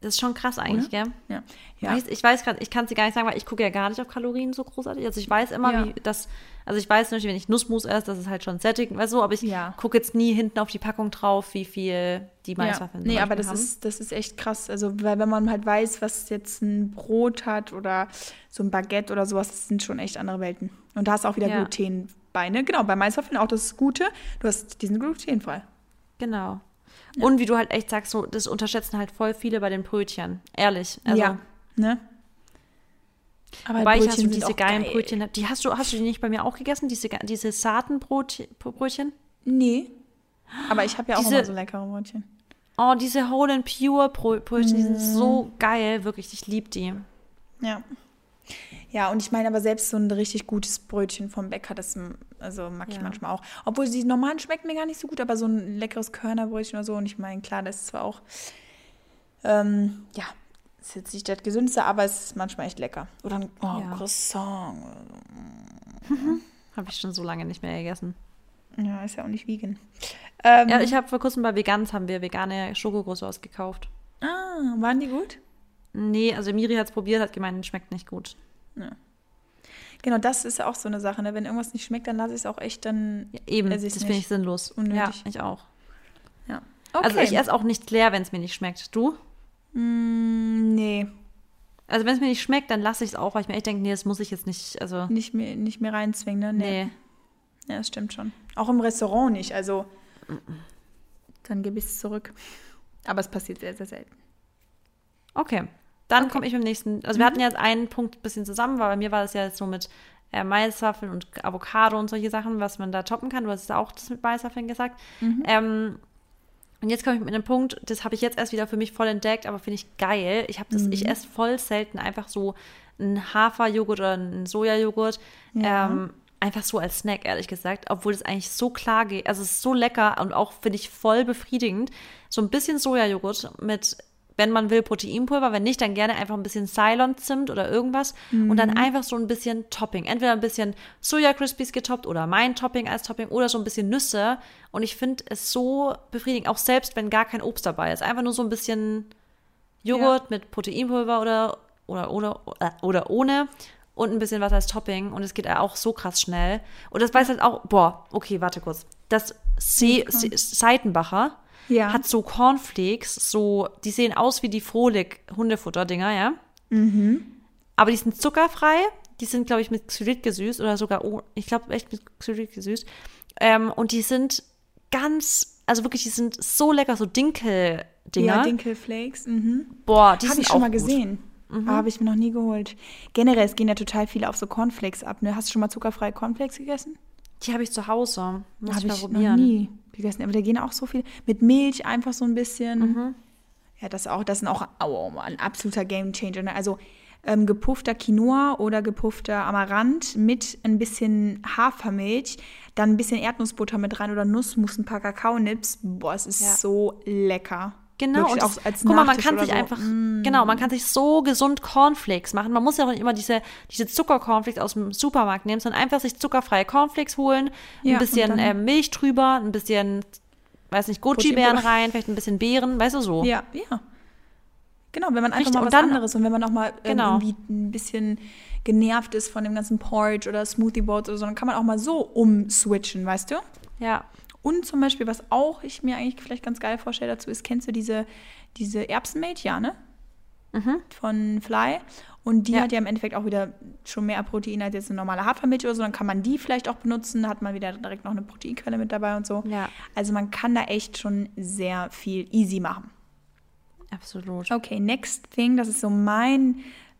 Das ist schon krass eigentlich, gell? Ja. ja. Weiß, ich weiß gerade, ich kann es dir gar nicht sagen, weil ich gucke ja gar nicht auf Kalorien so großartig. Also ich weiß immer, Ja. wie das, also ich weiß natürlich, wenn ich Nussmus esse, das ist halt schon sättigend, weißt du, aber ich Ja. gucke jetzt nie hinten auf die Packung drauf, wie viel die Ja. Maiswaffeln zum Nee, aber das haben. ist, das ist echt krass. Also, weil wenn man halt weiß, was jetzt ein Brot hat oder so ein Baguette oder sowas, das sind schon echt andere Welten. Und da hast du auch wieder Ja. Gluten bei, ne? Genau, bei Maiswaffeln auch das Gute. Du hast, die sind glutenfrei. Genau. Und wie du halt echt sagst, so, das unterschätzen halt voll viele bei den Brötchen. Ehrlich. Also, ja, ne? Aber Wobei ich Brötchen hast du diese geilen geil. Brötchen, die hast du, hast du die nicht bei mir auch gegessen? Diese, diese Saatenbrötchen? Nee. Aber ich habe ja auch Diese- immer so leckere Brötchen. Oh, diese Whole and Pure Brö- Brötchen, die sind Mm. so geil, wirklich, ich liebe die. Ja. Ja, und ich meine aber selbst so ein richtig gutes Brötchen vom Bäcker, das also mag ich Ja. manchmal auch. Obwohl die normalen schmecken mir gar nicht so gut, aber so ein leckeres Körnerbrötchen oder so. Und ich meine, klar, das ist zwar auch, ähm, ja, ist jetzt nicht das Gesündeste, aber es ist manchmal echt lecker. Oder ein oh, Ja. Croissant. Habe ich schon so lange nicht mehr gegessen. Ja, ist ja auch nicht vegan. Ähm, Ja, ich habe vor kurzem bei Vegans haben wir vegane Schokokroissants gekauft. ah, waren die gut? Nee, also Miri hat es probiert, hat gemeint, schmeckt nicht gut. Genau, das ist ja auch so eine Sache. Ne? Wenn irgendwas nicht schmeckt, dann lasse ich es auch echt dann. Ja, eben, das finde ich sinnlos. Unnötig. Ja, ich auch. Ja. Also ich esse auch nicht leer, wenn es mir nicht schmeckt. Du? Mm, nee, Also wenn es mir nicht schmeckt, dann lasse ich es auch, weil ich mir echt denke, nee, das muss ich jetzt nicht, also nicht mehr, nicht mehr reinzwingen, ne? nee. Ja, das stimmt schon. Auch im Restaurant nicht. Also, dann gebe ich es zurück. Aber es passiert sehr, sehr selten. Okay, dann Okay. komme ich mit dem nächsten. Also wir hatten jetzt einen Punkt ein bisschen zusammen, weil bei mir war das ja jetzt so mit äh, Maiswaffeln und Avocado und solche Sachen, was man da toppen kann. Du hast auch das mit Maiswaffeln gesagt. Ähm, und jetzt komme ich mit einem Punkt, das habe ich jetzt erst wieder für mich voll entdeckt, aber finde ich geil. Ich habe das, ich esse voll selten einfach so einen Haferjoghurt oder einen Sojajoghurt. Ja. Ähm, einfach so als Snack, ehrlich gesagt, obwohl es eigentlich so klar geht. Also es ist so lecker und auch, finde ich, voll befriedigend. So ein bisschen Sojajoghurt mit, wenn man will, Proteinpulver, wenn nicht, dann gerne einfach ein bisschen Ceylon-Zimt oder irgendwas und dann einfach so ein bisschen Topping. Entweder ein bisschen Soja-Crispies getoppt oder mein Topping als Topping oder so ein bisschen Nüsse. Und ich finde es so befriedigend, auch selbst wenn gar kein Obst dabei ist. Einfach nur so ein bisschen Joghurt mit Proteinpulver oder, oder, oder, äh, oder ohne und ein bisschen was als Topping und es geht auch so krass schnell. Und das weiß halt auch, boah, okay, warte kurz. Das Se Seitenbacher Ja. hat so Cornflakes, so, die sehen aus wie die Frohlich-Hundefutter-Dinger, ja? Aber die sind zuckerfrei, die sind, glaube ich, mit Xylit gesüßt oder sogar, oh, ich glaube echt mit Xylit gesüßt. Ähm, und die sind ganz, also wirklich, die sind so lecker, so Dinkel-Dinger. Ja, Dinkelflakes. Mhm. Boah, die Habe sind ich schon auch mal gut. Mhm. gesehen. Aber habe ich mir noch nie geholt. Generell, es gehen ja total viele auf so Cornflakes ab. Ne? Hast du schon mal zuckerfreie Cornflakes gegessen? Die habe ich zu Hause. Muss Habe ich mal ich noch nie gegessen. Aber da gehen auch so viel. Mit Milch einfach so ein bisschen. Mhm. Ja, das auch, das sind auch oh, ein absoluter Gamechanger. Ne? Also ähm, gepuffter Quinoa oder gepuffter Amaranth mit ein bisschen Hafermilch, dann ein bisschen Erdnussbutter mit rein oder Nussmus, ein paar Kakaonips. Boah, es ist Ja. so lecker. Genau, und auch das, guck mal, man kann sich so. einfach, Mm. genau, man kann sich so gesund Cornflakes machen. Man muss ja auch nicht immer diese, diese Zuckercornflakes aus dem Supermarkt nehmen, sondern einfach sich zuckerfreie Cornflakes holen, Ja, ein bisschen ähm, Milch drüber, ein bisschen, weiß nicht, Proteinpulver. rein, vielleicht ein bisschen Beeren, weißt du so. Ja, ja. Genau, wenn man einfach Richtig, mal was dann- anderes und wenn man auch mal ähm, Genau. irgendwie ein bisschen genervt ist von dem ganzen Porridge oder Smoothie Bowls oder so, dann kann man auch mal so umswitchen, weißt du? Ja. Und zum Beispiel, was auch ich mir eigentlich vielleicht ganz geil vorstelle dazu ist, kennst du diese, diese Erbsenmilch, ja, ne? Von Fly. Und die Ja. hat ja im Endeffekt auch wieder schon mehr Protein als jetzt eine normale Hafermilch oder so. Dann kann man die vielleicht auch benutzen, hat man wieder direkt noch eine Proteinquelle mit dabei und so. Ja. Also man kann da echt schon sehr viel easy machen. Absolut. Okay, next thing, das ist so mein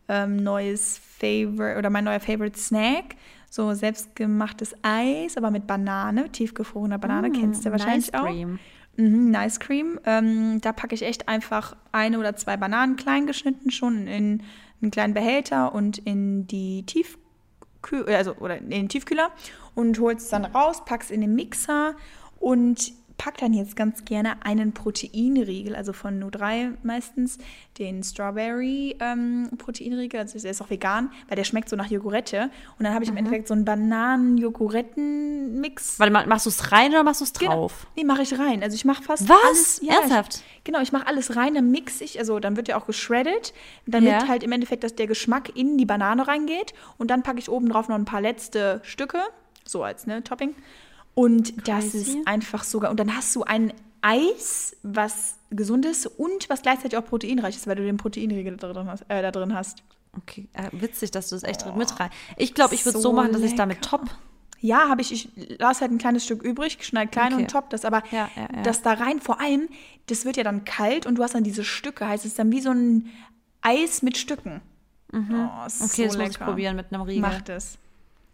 ähm, neues Favorite oder mein neuer Favorite Snack. So selbstgemachtes Eis, aber mit Banane, tiefgefrorener Banane, kennst du wahrscheinlich Mm, nice auch. Cream. Mhm, nice Cream. Ähm, da packe ich echt einfach eine oder zwei Bananen klein geschnitten schon in einen kleinen Behälter und in die Tiefkühl also oder in den Tiefkühler und hol's dann raus, pack's in den Mixer und pack dann jetzt ganz gerne einen Proteinriegel, also von Nu3 meistens, den Strawberry ähm, Proteinriegel, also der ist auch vegan, weil der schmeckt so nach Jogurette und dann habe ich im Endeffekt so einen Bananen-Joguretten-Mix. Warte mal, machst du es rein oder machst du es Genau. drauf? Nee, mache ich rein. Also ich mache fast Was? alles. Ernsthaft? Ich, genau, ich mache alles rein, dann mix ich, also dann wird der auch geschreddet, damit Ja. halt im Endeffekt, dass der Geschmack in die Banane reingeht und dann packe ich oben drauf noch ein paar letzte Stücke, so als ne, Topping. Und das Crazy. ist einfach sogar. Und dann hast du ein Eis, was gesund ist und was gleichzeitig auch proteinreich ist, weil du den Proteinriegel da drin hast. Äh, da drin hast. Okay, äh, witzig, dass du es echt mit rein. Ich glaube, ich würde es so so machen, dass ich damit lecker. top. Ja, habe ich, ich lasse halt ein kleines Stück übrig, schneide klein Okay. und top das, aber Ja, ja, ja. das da rein, vor allem, das wird ja dann kalt und du hast dann diese Stücke, heißt es dann wie so ein Eis mit Stücken. Oh, Mhm. Okay, so das muss ich lecker. probieren mit einem Riegel. Mach das.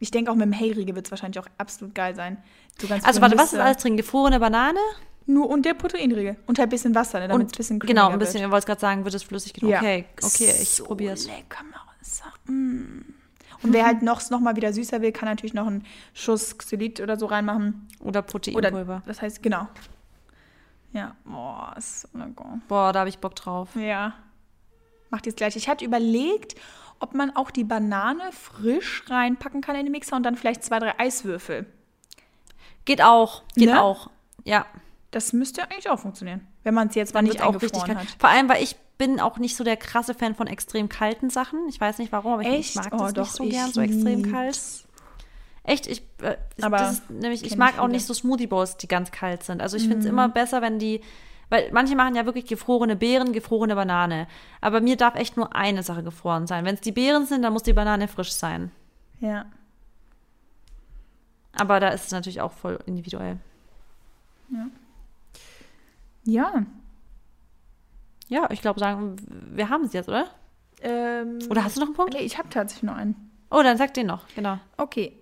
Ich denke auch mit dem Hey-Riegel wird es wahrscheinlich auch absolut geil sein. So ganz Also warte, was ist alles drin? Gefrorene Banane? Nur und der Proteinriegel. Und halt ein bisschen Wasser, ne, damit es ein bisschen Genau, cremiger ein bisschen, Wird. ich wollte gerade sagen, wird es flüssig genug. Ja. Okay, okay, ich so probier's. lecker, Marissa. Mm. Und wer halt noch, noch mal wieder süßer will, kann natürlich noch einen Schuss Xylit oder so reinmachen. Oder Oder, Proteinpulver. das heißt, genau. Ja, boah, ist so lecker. Boah, da habe ich Bock drauf. Ja. Macht jetzt gleich. Ich hatte überlegt, ob man auch die Banane frisch reinpacken kann in den Mixer und dann vielleicht zwei, drei Eiswürfel. Geht auch, geht Ne? auch. Ja, Das müsste eigentlich auch funktionieren, wenn man es jetzt mal nicht auch richtig hat. Vor allem, weil ich bin auch nicht so der krasse Fan von extrem kalten Sachen. Ich weiß nicht warum, aber ich, ich Echt? mag Oh, das doch, nicht so ich gern, so extrem kalt. Echt, ich, äh, Aber das ist, nämlich, ich mag auch viele. nicht so Smoothie Bowls, die ganz kalt sind. Also ich finde es Mhm. immer besser, wenn die, weil manche machen ja wirklich gefrorene Beeren, gefrorene Banane. Aber mir darf echt nur eine Sache gefroren sein. Wenn es die Beeren sind, dann muss die Banane frisch sein. Ja. Aber da ist es natürlich auch voll individuell. Ja. Ja, ich glaube, sagen, wir haben es jetzt, oder? Ähm, Oder hast du noch einen Punkt? nee, ich habe tatsächlich noch einen. Oh, dann sag den noch, genau. Okay.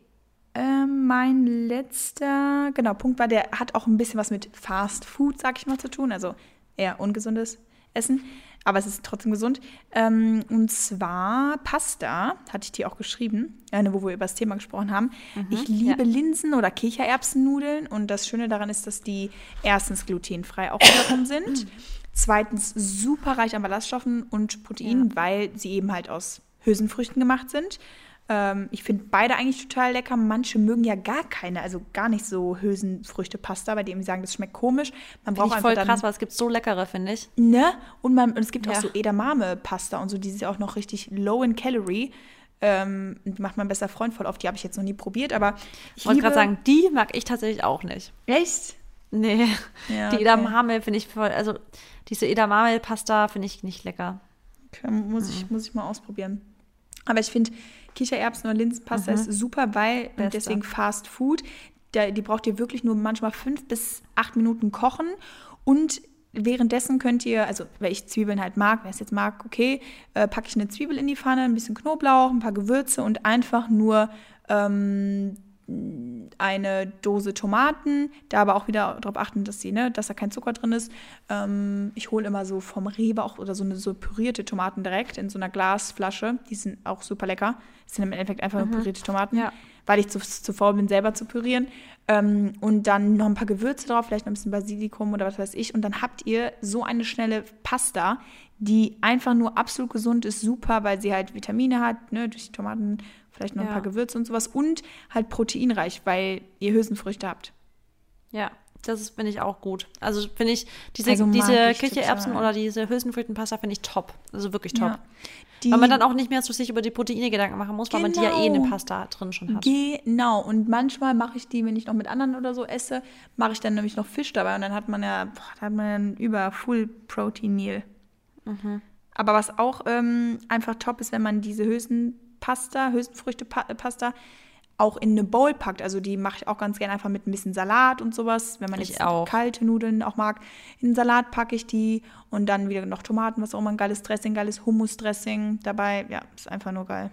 Ähm, mein letzter, genau, Punkt war, der hat auch ein bisschen was mit Fast Food, sag ich mal, zu tun. Also eher ungesundes Essen, aber es ist trotzdem gesund. Ähm, und zwar Pasta, hatte ich dir auch geschrieben, eine, wo wir über das Thema gesprochen haben. ich liebe Linsen- oder Kichererbsennudeln und das Schöne daran ist, dass die erstens glutenfrei auch wiederum sind. [clears throat] Zweitens super reich an Ballaststoffen und Proteinen, weil sie eben halt aus Hülsenfrüchten gemacht sind. Ähm, ich finde beide eigentlich total lecker. Manche mögen ja gar keine, also gar nicht so Hülsenfrüchte-Pasta, bei denen sagen, das schmeckt komisch. Man braucht Finde ich voll dann, krass, weil es gibt so leckere, finde ich. Ne? Und, man, und es gibt auch Ja. so Edamame-Pasta und so, die ja auch noch richtig low in Calorie. Ähm, die macht mein bester Freund voll auf. Die habe ich jetzt noch nie probiert, aber ich wollte gerade sagen, die mag ich tatsächlich auch nicht. Echt? Nee, Ja, die okay. Edamame finde ich voll, also diese Edamame-Pasta finde ich nicht lecker. Okay, muss, ich, muss ich mal ausprobieren. Aber ich finde, Kichererbsen oder Linsenpasta ist super, weil und deswegen Fast Food, da, die braucht ihr wirklich nur manchmal fünf bis acht Minuten kochen und währenddessen könnt ihr, also weil ich Zwiebeln halt mag, wer es jetzt mag, okay, äh, packe ich eine Zwiebel in die Pfanne, ein bisschen Knoblauch, ein paar Gewürze und einfach nur ähm, eine Dose Tomaten, da aber auch wieder darauf achten, dass, sie, ne, dass da kein Zucker drin ist. Ähm, ich hole immer so vom Rewe auch oder so eine so pürierte Tomaten direkt in so einer Glasflasche. Die sind auch super lecker. Das sind im Endeffekt einfach nur pürierte Tomaten, Ja. weil ich zu, zu faul bin, selber zu pürieren. Ähm, und dann noch ein paar Gewürze drauf, vielleicht noch ein bisschen Basilikum oder was weiß ich. Und dann habt ihr so eine schnelle Pasta, die einfach nur absolut gesund ist, super, weil sie halt Vitamine hat, ne, durch die Tomaten, vielleicht noch ein Ja. paar Gewürze und sowas und halt proteinreich, weil ihr Hülsenfrüchte habt. Ja, das finde ich auch gut. Also finde ich, diese, Also diese ich Kichererbsen oder diese Hülsenfrüchtenpasta finde ich top. Also wirklich top. Ja. Die, Weil man dann auch nicht mehr so sich über die Proteine Gedanken machen muss, weil man die ja eh in der Genau. Pasta drin schon hat. Genau, und manchmal mache ich die, wenn ich noch mit anderen oder so esse, mache ich dann nämlich noch Fisch dabei und dann hat man ja, boah, hat man dann über Full Protein Meal. Mhm. Aber was auch ähm, einfach top ist, wenn man diese Hülsenpasta, Hülsenfrüchte-Pasta auch in eine Bowl packt. Also die mache ich auch ganz gerne einfach mit ein bisschen Salat und sowas. Wenn man Ich jetzt auch. kalte Nudeln auch mag, in den Salat packe ich die und dann wieder noch Tomaten, was auch immer ein geiles Dressing, geiles Hummus-Dressing dabei. Ja, ist einfach nur geil.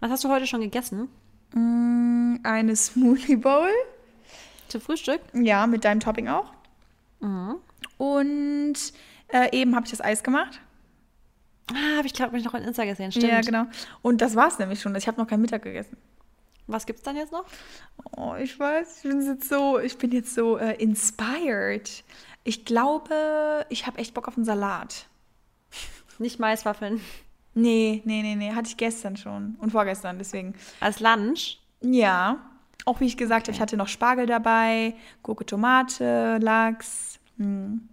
Was hast du heute schon gegessen? Mm, Eine Smoothie Bowl. Zum Frühstück? Ja, mit deinem Topping auch. Mhm. Und äh, eben habe ich das Eis gemacht. Ah, habe ich glaube ich noch in Insta gesehen. Stimmt. Ja, genau. Und das war es nämlich schon. Ich habe noch kein Mittag gegessen. Was gibt's dann jetzt noch? Oh, ich weiß, ich bin jetzt so, ich bin jetzt so äh, inspired. Ich glaube, ich habe echt Bock auf einen Salat. Nicht Maiswaffeln. Nee, nee, nee, nee, hatte ich gestern schon und vorgestern, deswegen. Als Lunch? Ja, auch wie ich gesagt habe, ich hatte noch Spargel dabei, Gurke, Tomate, Lachs. Hm.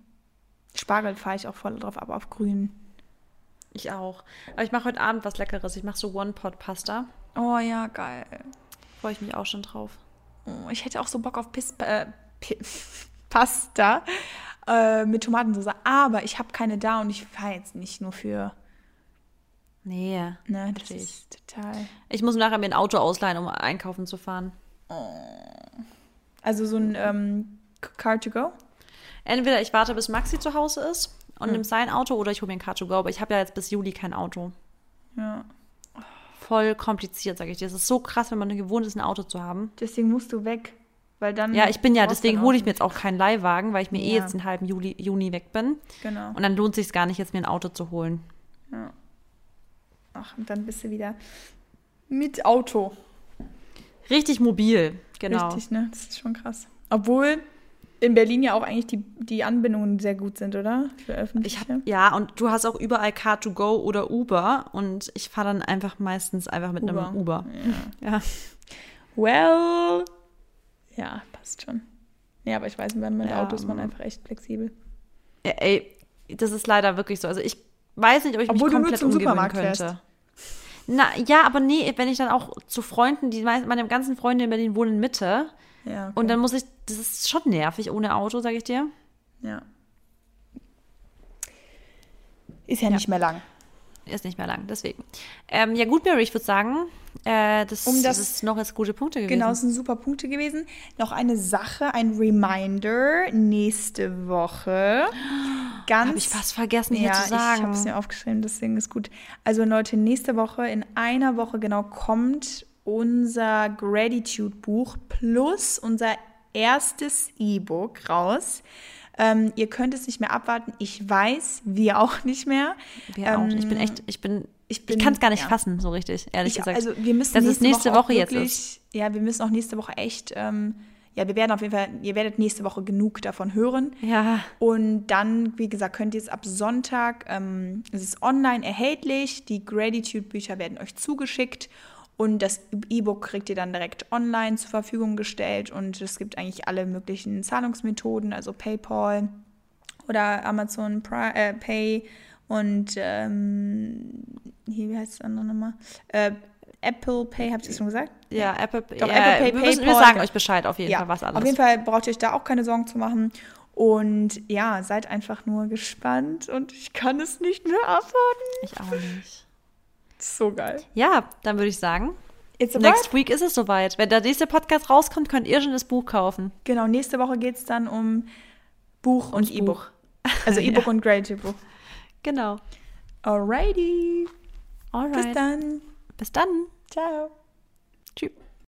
Spargel fahre ich auch voll drauf, aber auf grün. Ich auch. Aber ich mache heute Abend was Leckeres. Ich mache so One-Pot-Pasta. Oh ja, geil. Freue ich mich auch schon drauf. Oh, ich hätte auch so Bock auf Pis äh, [laughs] Pasta äh, mit Tomatensauce, aber ich habe keine da und ich fahre jetzt nicht nur für. Nee. Ne, das ich. ist total. Ich muss nachher mir ein Auto ausleihen, um einkaufen zu fahren. Also so ein ähm, Car to go? Entweder ich warte, bis Maxi zu Hause ist und nehme sein Auto oder ich hole mir ein Car to go. Aber ich habe ja jetzt bis Juli kein Auto. Ja. Voll kompliziert, sage ich dir. Es ist so krass, wenn man gewohnt ist, ein Auto zu haben. Deswegen musst du weg. Weil dann. Ja, ich bin ja, deswegen hole ich mir jetzt auch keinen Leihwagen, weil ich mir eh Ja. jetzt den halben Juli, Juni weg bin. Genau. Und dann lohnt sich gar nicht, jetzt mir ein Auto zu holen. Ach, und dann bist du wieder mit Auto. Richtig mobil, genau. Richtig, ne? Das ist schon krass. Obwohl in Berlin ja auch eigentlich die, die Anbindungen sehr gut sind, oder? Für öffentliche. Ich hab, ja, und du hast auch überall Car2Go oder Uber und ich fahre dann einfach meistens einfach mit Uber. einem Uber. Ja. Well. Ja, passt schon. Ja, aber ich weiß, wenn man mit Ja, Auto ist man einfach echt flexibel. ja. Ey, Das ist leider wirklich so. Also ich weiß nicht, ob ich Obwohl mich du nur komplett zum umgewöhnen Supermarkt könnte. fährst. Na, ja, aber nee, wenn ich dann auch zu Freunden, die meisten, meine ganzen Freunde in Berlin wohnen in Mitte. Ja, okay. Und dann muss ich, das ist schon nervig ohne Auto, sage ich dir. ja. Ist ja, nicht mehr lang. Ist nicht mehr lang, deswegen. Ähm, ja, gut, Mary, ich würde sagen, äh, das, Um das- das ist noch jetzt gute Punkte gewesen. Genau, das sind super Punkte gewesen. Noch eine Sache, ein Reminder. Nächste Woche. Ganz. Habe ich fast vergessen, hier ja, zu sagen. ich habe es mir aufgeschrieben, deswegen ist gut. Also Leute, nächste Woche, in einer Woche genau, kommt unser Gratitude-Buch plus unser erstes E-Book raus. Ähm, ihr könnt es nicht mehr abwarten. Ich weiß, wir auch nicht mehr. Wir auch. Ich bin Ähm, echt, ich bin, ich ich, kann es gar nicht ja. fassen, so richtig, ehrlich Ich, gesagt. also wir müssen dass nächste nächste Woche, Woche, jetzt wirklich, ist. Ja, wir müssen auch nächste Woche echt, ähm, ja, wir werden auf jeden Fall, ihr werdet nächste Woche genug davon hören. Ja, Und dann, wie gesagt, könnt ihr es ab Sonntag, ähm, es ist online erhältlich, die Gratitude-Bücher werden euch zugeschickt und das E-Book kriegt ihr dann direkt online zur Verfügung gestellt und es gibt eigentlich alle möglichen Zahlungsmethoden, also PayPal oder Amazon äh, Pay und ähm, hier, wie heißt das andere nochmal? Äh, Apple Pay, habt ihr es schon gesagt? ja, Apple, glaub, ja, Apple Pay, wir, müssen, wir sagen ja. euch Bescheid auf jeden Fall, was alles. Auf jeden Fall braucht ihr euch da auch keine Sorgen zu machen. Und ja, seid einfach nur gespannt und ich kann es nicht mehr abwarten. Ich auch nicht. So geil. Ja, dann würde ich sagen, It's next week ist es soweit. Wenn der nächste Podcast rauskommt, könnt ihr schon das Buch kaufen. Genau, nächste Woche geht es dann um Buch und Ums E-Book. Also [laughs] Ja. E-Book und Gratitude Buch. Genau. Alrighty. Alright. Bis dann. Bis dann. Ciao. Tschüss.